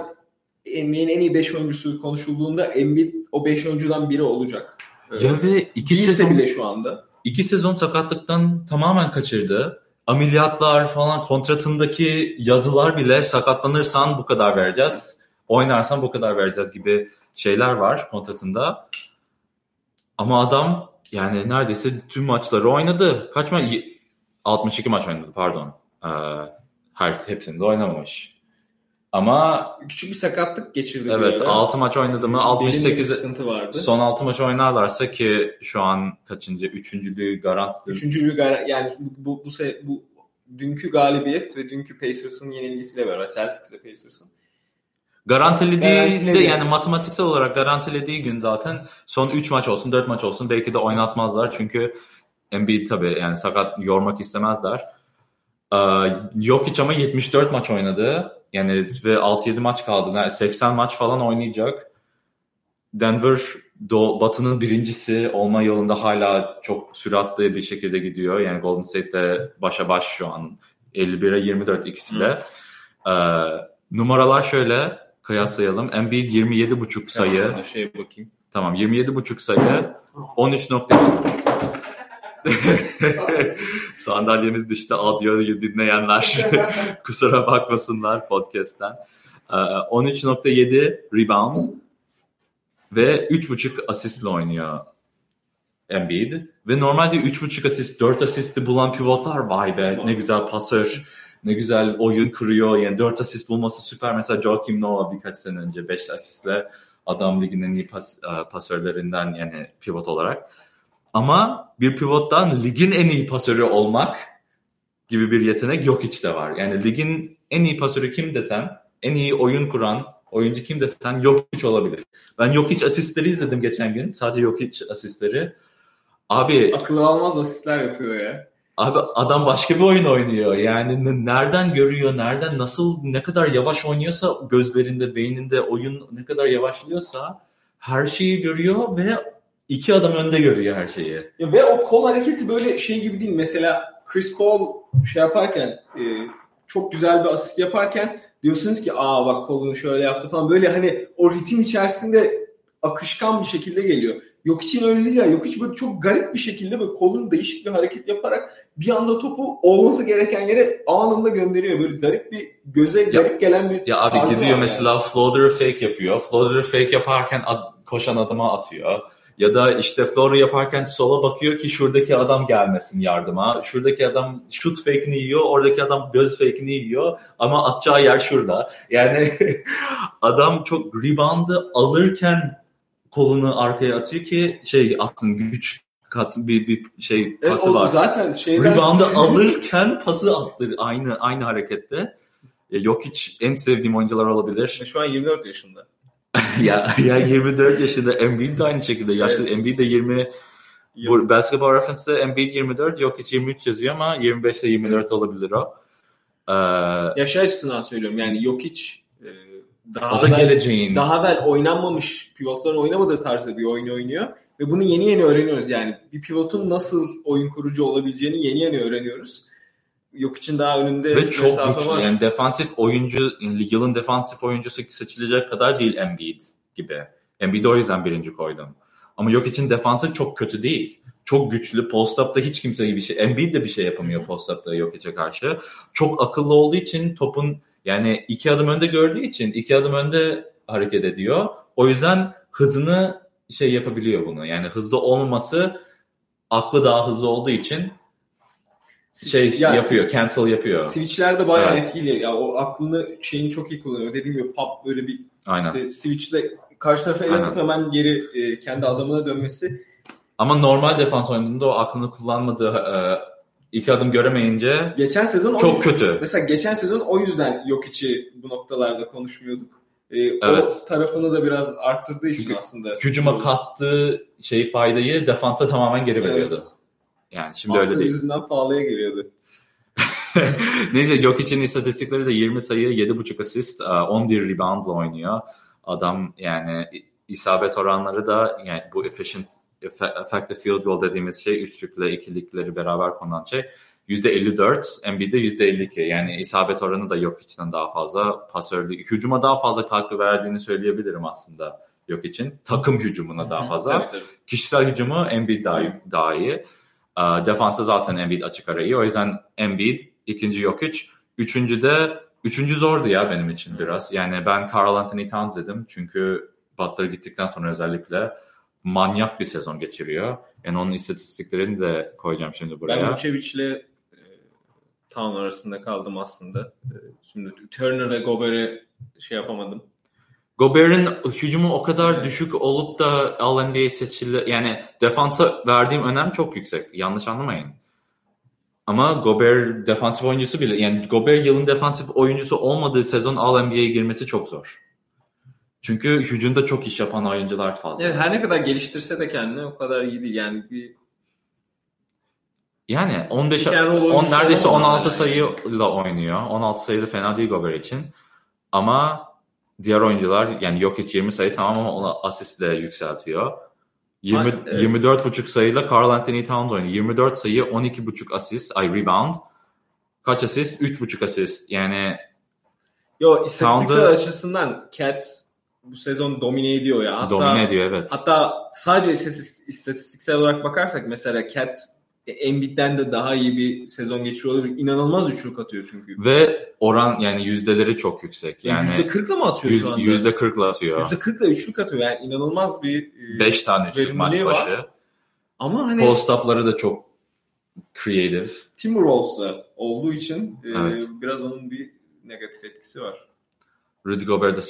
NBA'nin en iyi 5 oyuncusu konuşulduğunda Embiid o 5 oyuncudan biri olacak. Ya ve 2 sezon bile şu anda. 2 sezon sakatlıktan tamamen kaçırdı. Ameliyatlar falan kontratındaki yazılar bile sakatlanırsan bu kadar vereceğiz. Oynarsan bu kadar vereceğiz gibi şeyler var kontratında. Ama adam yani neredeyse tüm maçları oynadı. Kaç maç? 62 maç oynadı pardon. Ee, her hepsinde oynamamış. Ama küçük bir sakatlık geçirdi. Evet, 6 maç oynadı mı? 68 sıkıntı vardı. Son 6 maç oynarlarsa ki şu an kaçıncı? Üçüncülüğü garanti. Üçüncülüğü garanti. Yani bu, bu, bu, bu, dünkü galibiyet ve dünkü Pacers'ın yenilgisiyle beraber Celtics ve Pacers'ın Garantilediği de yani matematiksel olarak garantilediği gün zaten son 3 maç olsun 4 maç olsun belki de oynatmazlar. Çünkü Embiid tabii yani sakat yormak istemezler. Ee, yok hiç ama 74 maç oynadı. Yani ve 6-7 maç kaldı. Yani 80 maç falan oynayacak. Denver Doğu, Batı'nın birincisi olma yolunda hala çok süratli bir şekilde gidiyor. Yani Golden State'de başa baş şu an 51'e 24 ikisiyle. Ee, numaralar şöyle kıyaslayalım. Embiid 27.5 sayı. Tamam, şey bakayım. Tamam 27.5 sayı. 13 nokta Sandalyemiz düştü. Audio'yu dinleyenler kusura bakmasınlar podcast'ten. 13.7 ee, rebound ve 3.5 asistle oynuyor Embiid. Ve normalde 3.5 asist, 4 asisti bulan pivotlar vay be ne güzel pasör ne güzel oyun kuruyor. Yani 4 asist bulması süper. Mesela Joakim Noah birkaç sene önce 5 asistle adam ligin en iyi pas, e, pasörlerinden yani pivot olarak. Ama bir pivottan ligin en iyi pasörü olmak gibi bir yetenek yok hiç de var. Yani ligin en iyi pasörü kim desen, en iyi oyun kuran oyuncu kim desen yok hiç olabilir. Ben yok hiç asistleri izledim geçen gün. Sadece yok hiç asistleri. Abi akıl almaz asistler yapıyor ya. Abi adam başka bir oyun oynuyor. Yani nereden görüyor, nereden nasıl ne kadar yavaş oynuyorsa gözlerinde, beyninde oyun ne kadar yavaşlıyorsa her şeyi görüyor ve iki adım önde görüyor her şeyi. Ya ve o kol hareketi böyle şey gibi değil. Mesela Chris Paul şey yaparken e, çok güzel bir asist yaparken diyorsunuz ki aa bak kolunu şöyle yaptı falan böyle hani o ritim içerisinde akışkan bir şekilde geliyor. Yok için öyle değil ya. Yok hiç böyle çok garip bir şekilde böyle kolunu değişik bir hareket yaparak bir anda topu olması gereken yere anında gönderiyor. Böyle garip bir göze ya, garip gelen bir Ya abi gidiyor mesela yani. floater'ı fake yapıyor. Floater'ı fake yaparken ad, koşan adama atıyor. Ya da işte floater yaparken sola bakıyor ki şuradaki adam gelmesin yardıma. Şuradaki adam shoot fake'ini yiyor, oradaki adam göz fake'ini yiyor ama atacağı yer şurada. Yani adam çok rebound'ı alırken kolunu arkaya atıyor ki şey atsın güç kat bir, bir şey pası evet, var. Zaten şeyden... Rebound'ı alırken pası attı aynı aynı harekette. E, yok hiç en sevdiğim oyuncular olabilir. E, şu an 24 yaşında. ya ya 24 yaşında Embiid de aynı şekilde yaşlı evet. Embiid de 20 bu Basketball Reference'de Embiid 24 yok hiç 23 yazıyor ama 25 ile 24 olabilir o. Ee, Yaşı açısından söylüyorum yani yok hiç e, daha o da geleceğin. Daha evvel oynanmamış pivotların oynamadığı tarzda bir oyun oynuyor. Ve bunu yeni yeni öğreniyoruz yani. Bir pivotun nasıl oyun kurucu olabileceğini yeni yeni öğreniyoruz. Yok için daha önünde Ve çok güçlü. Var. Yani defansif oyuncu, yani yılın defansif oyuncusu seçilecek kadar değil Embiid gibi. Embiid'i o yüzden birinci koydum. Ama yok için defansif çok kötü değil. Çok güçlü. Post-up'ta hiç kimse bir şey. Embiid de bir şey yapamıyor post-up'ta yok içe karşı. Çok akıllı olduğu için topun yani iki adım önde gördüğü için iki adım önde hareket ediyor. O yüzden hızını şey yapabiliyor bunu. Yani hızlı olmaması aklı daha hızlı olduğu için şey Ya, yapıyor, switch- cancel yapıyor. Switch'ler bayağı Evet. etkili. Ya o aklını şeyini çok iyi kullanıyor. Dediğim gibi pop böyle bir Aynen. işte switch'le karşı tarafa el atıp hemen geri e, kendi adamına dönmesi. Ama normal defans oynadığında o aklını kullanmadığı e, iki adım göremeyince Geçen sezon o- çok kötü. Mesela geçen sezon o yüzden yok içi bu noktalarda konuşmuyorduk. E, Evet. O tarafını da biraz arttırdığı için Çünkü aslında. Hücuma kattığı şey faydayı defansa tamamen geri Evet. veriyordu. Yani şimdi Aslında öyle değil. yüzünden pahalıya geliyordu. Neyse yok için istatistikleri de 20 sayı, 7.5 asist, e, 11 reboundla oynuyor. Adam yani isabet oranları da yani bu efficient effective field goal dediğimiz şey üçlükle ikilikleri beraber konulan şey %54, Embiid'de %52. Yani isabet oranı da yok içten daha fazla. Pasörlük, hücuma daha fazla katkı verdiğini söyleyebilirim aslında yok için. Takım hücumuna daha fazla. Tabii, tabii. Kişisel hücumu Embiid daha, daha iyi. Ee, Defansı zaten Embiid açık ara iyi. O yüzden Embiid, ikinci Jokic. Üçüncü de, üçüncü zordu ya benim için biraz. Yani ben Carl Anthony Towns dedim. Çünkü Butler gittikten sonra özellikle manyak bir sezon geçiriyor. Yani onun istatistiklerini de koyacağım şimdi buraya. Ben Vucevic'le e, Town arasında kaldım aslında. E, Şimdi Turner ve Gobert'i şey yapamadım. Gobert'in hücumu o kadar düşük olup da All-NBA seçili yani defansa verdiğim önem çok yüksek. Yanlış anlamayın. Ama Gobert defansif oyuncusu bile yani Gobert yılın defansif oyuncusu olmadığı sezon All-NBA'ye girmesi çok zor. Çünkü hücumda çok iş yapan oyuncular fazla. Evet, her ne kadar geliştirse de kendini o kadar iyi değil. Yani bir Yani 15 Pick and roll 10 oyuncusu neredeyse olamaz 16 yani. sayıyla oynuyor. 16 sayı da fena değil Gobert için. Ama diğer oyuncular yani Jokic 20 sayı tamam ama onu asistle yükseltiyor. 20 Aynen, evet. 24,5 sayıyla Carl Anthony Towns oynuyor. 24 sayı, 12,5 asist, ay rebound. Kaç asist? 3,5 asist. Yani Yo istatistiksel Towns'ı- açısından Cat bu sezon domine ediyor ya. Hatta, domine ediyor evet. Hatta sadece istatistik, istatistiksel olarak bakarsak mesela Cat e, Embiid'den de daha iyi bir sezon geçiriyor olabilir. İnanılmaz üçlük atıyor çünkü. Ve oran yani yüzdeleri çok yüksek. Yani %40'la mı atıyor yüz- şu anda? yüzde 40'la atıyor. %40'la üçlük atıyor. Yani inanılmaz bir... e, 5 tane üçlük maç verimliliği var. başı. Ama hani Post up'ları da çok creative. Timberwolves'la olduğu için e, Evet. biraz onun bir negatif etkisi var. Rudy Gobert de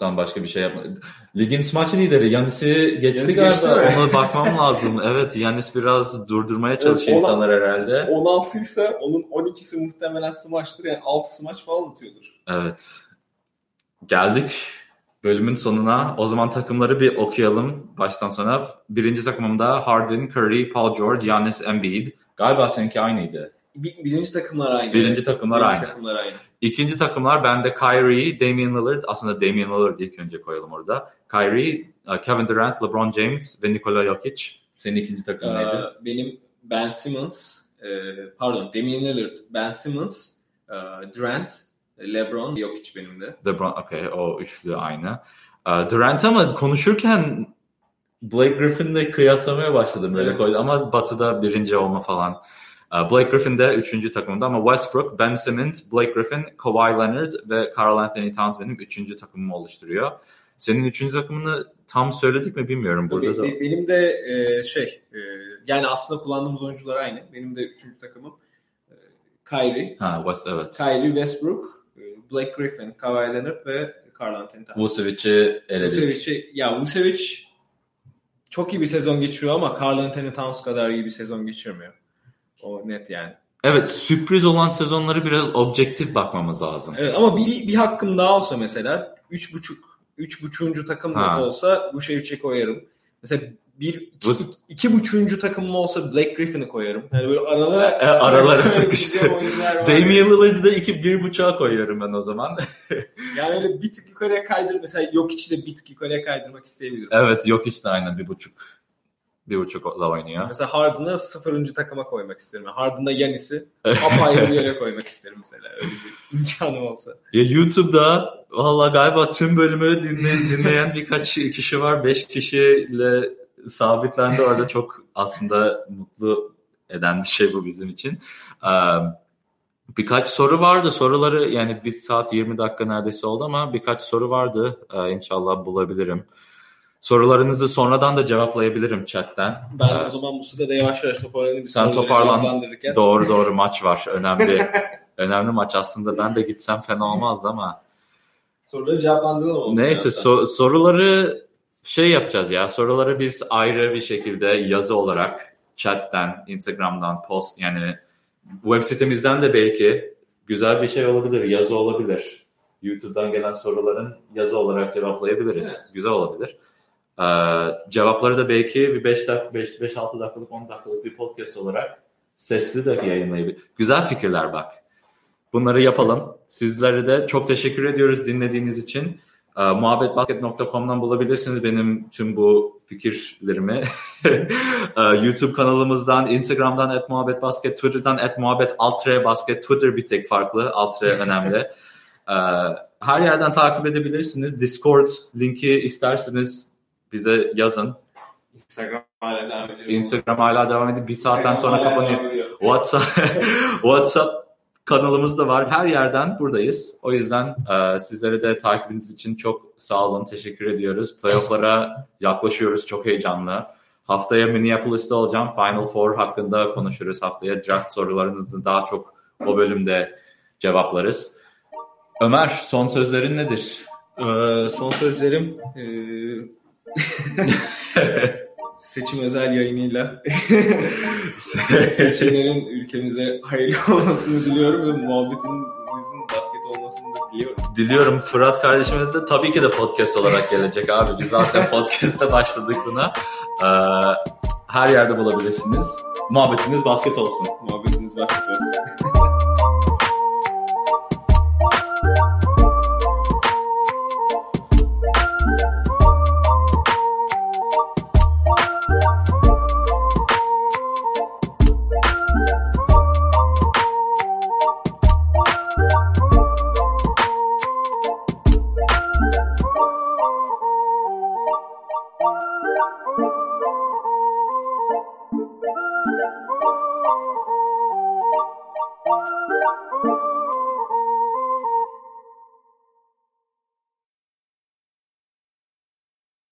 smaçtan başka bir şey yapmadı. Ligin smaç lideri Yanis'i geçti Yanis galiba. geçti? Ona bakmam lazım. Evet Yanis biraz durdurmaya çalışıyor Evet, insanlar herhalde. 16 ise onun 12'si muhtemelen smaçtır. Yani 6 smaç falan atıyordur. Evet. Geldik bölümün sonuna. O zaman takımları bir okuyalım baştan sona. Birinci takımımda Harden, Curry, Paul George, Giannis, Embiid. Galiba seninki aynıydı. Bir- birinci takımlar aynı. Birinci takımlar birinci aynı. takımlar aynı. İkinci takımlar bende Kyrie, Damian Lillard. Aslında Damian Lillard ilk önce koyalım orada. Kyrie, uh, Kevin Durant, LeBron James ve Nikola Jokic. Senin ikinci neydi? Ee, benim Ben Simmons, e, pardon Damian Lillard, Ben Simmons, e, Durant, LeBron, Jokic benim de. LeBron, okay, o üçlü aynı. Durant ama konuşurken Blake Griffin'le kıyaslamaya başladım böyle Evet. koydu ama Batı'da birinci olma falan. Uh, Blake Griffin de üçüncü takımında ama Westbrook, Ben Simmons, Blake Griffin, Kawhi Leonard ve Carl Anthony Towns benim üçüncü takımımı oluşturuyor. Senin üçüncü takımını tam söyledik mi bilmiyorum burada da. be- benim de e, şey, e, yani aslında kullandığımız oyuncular aynı. Benim de üçüncü takımım e, Kyrie, Ha, West, evet. Kyrie Westbrook, Blake Griffin, Kawhi Leonard ve Carl Anthony Towns. Vucevic'i eledik. Vucevic'i, ya Vucevic çok iyi bir sezon geçiriyor ama Carl Anthony Towns kadar iyi bir sezon geçirmiyor. O net yani. Evet sürpriz olan sezonları biraz objektif bakmamız lazım. Evet ama bir, bir hakkım daha olsa mesela 3.5 3.5. takım Ha. olsa Vucevic'i koyarım. Mesela bir iki, Bu- iki buçuğuncu takımım olsa Blake Griffin'i koyarım. Yani böyle aralara E, aralara sıkıştı. Damian Lillard'ı da iki bir buçuğa koyuyorum ben o zaman. Yani öyle bir tık yukarıya kaydır. Mesela yok içi de bir tık yukarıya kaydırmak isteyebilirim. evet yok işte aynen bir buçuk. Bir buçukla oynuyor. Mesela Harden'ı sıfırıncı takıma koymak isterim. Harden'da Yanis'i apayrı bir yere koymak isterim mesela. Öyle bir imkanım olsa. Ya YouTube'da valla galiba tüm bölümü dinle, dinleyen birkaç kişi var. Beş kişiyle sabitlendi orada çok aslında mutlu eden bir şey bu bizim için. Birkaç soru vardı. Soruları yani bir saat 20 dakika neredeyse oldu ama birkaç soru vardı. İnşallah bulabilirim. Sorularınızı sonradan da cevaplayabilirim chatten. Ben Ee, o zaman bu sırada yavaş yavaş toparlanayım. Sen toparlan. Doğru doğru maç var. Önemli. önemli maç aslında. Ben de gitsem fena olmazdı ama. Soruları cevaplandıralım. Neyse so- soruları şey yapacağız ya. Soruları biz ayrı bir şekilde yazı olarak chatten, Instagram'dan, post yani web sitemizden de belki güzel bir şey olabilir. Yazı olabilir. YouTube'dan gelen soruların yazı olarak cevaplayabiliriz. Evet. Güzel olabilir. Ee, cevapları da belki bir 5 dak 5 5 6 dakikalık 10 dakikalık bir podcast olarak sesli de yayınlayabilir. Güzel fikirler bak. Bunları yapalım. Sizlere de çok teşekkür ediyoruz dinlediğiniz için. Ee, muhabbetbasket.com'dan bulabilirsiniz benim tüm bu fikirlerimi. Ee, YouTube kanalımızdan, Instagram'dan at muhabbetbasket, Twitter'dan at muhabbet altre basket. Twitter bir tek farklı, altre önemli. Ee, her yerden takip edebilirsiniz. Discord linki isterseniz bize yazın. Instagram hala devam ediyor. Instagram hala devam ediyor. Bir saatten Instagram sonra kapanıyor. WhatsApp WhatsApp kanalımız da var. Her yerden buradayız. O yüzden e, sizlere de takibiniz için çok sağ olun. Teşekkür ediyoruz. Playoff'lara yaklaşıyoruz. Çok heyecanlı. Haftaya Minneapolis'te olacağım. Final Four hakkında konuşuruz. Haftaya draft sorularınızı daha çok o bölümde cevaplarız. Ömer son sözlerin nedir? Ee, son sözlerim ee, seçim özel yayınıyla seçimlerin ülkemize hayırlı olmasını diliyorum ve muhabbetimizin basket olmasını da diliyorum. Diliyorum Fırat kardeşimiz de tabii ki de podcast olarak gelecek abi. Biz zaten podcast'te başladık buna. Ee, her yerde bulabilirsiniz. Muhabbetiniz basket olsun. Muhabbetiniz basket olsun.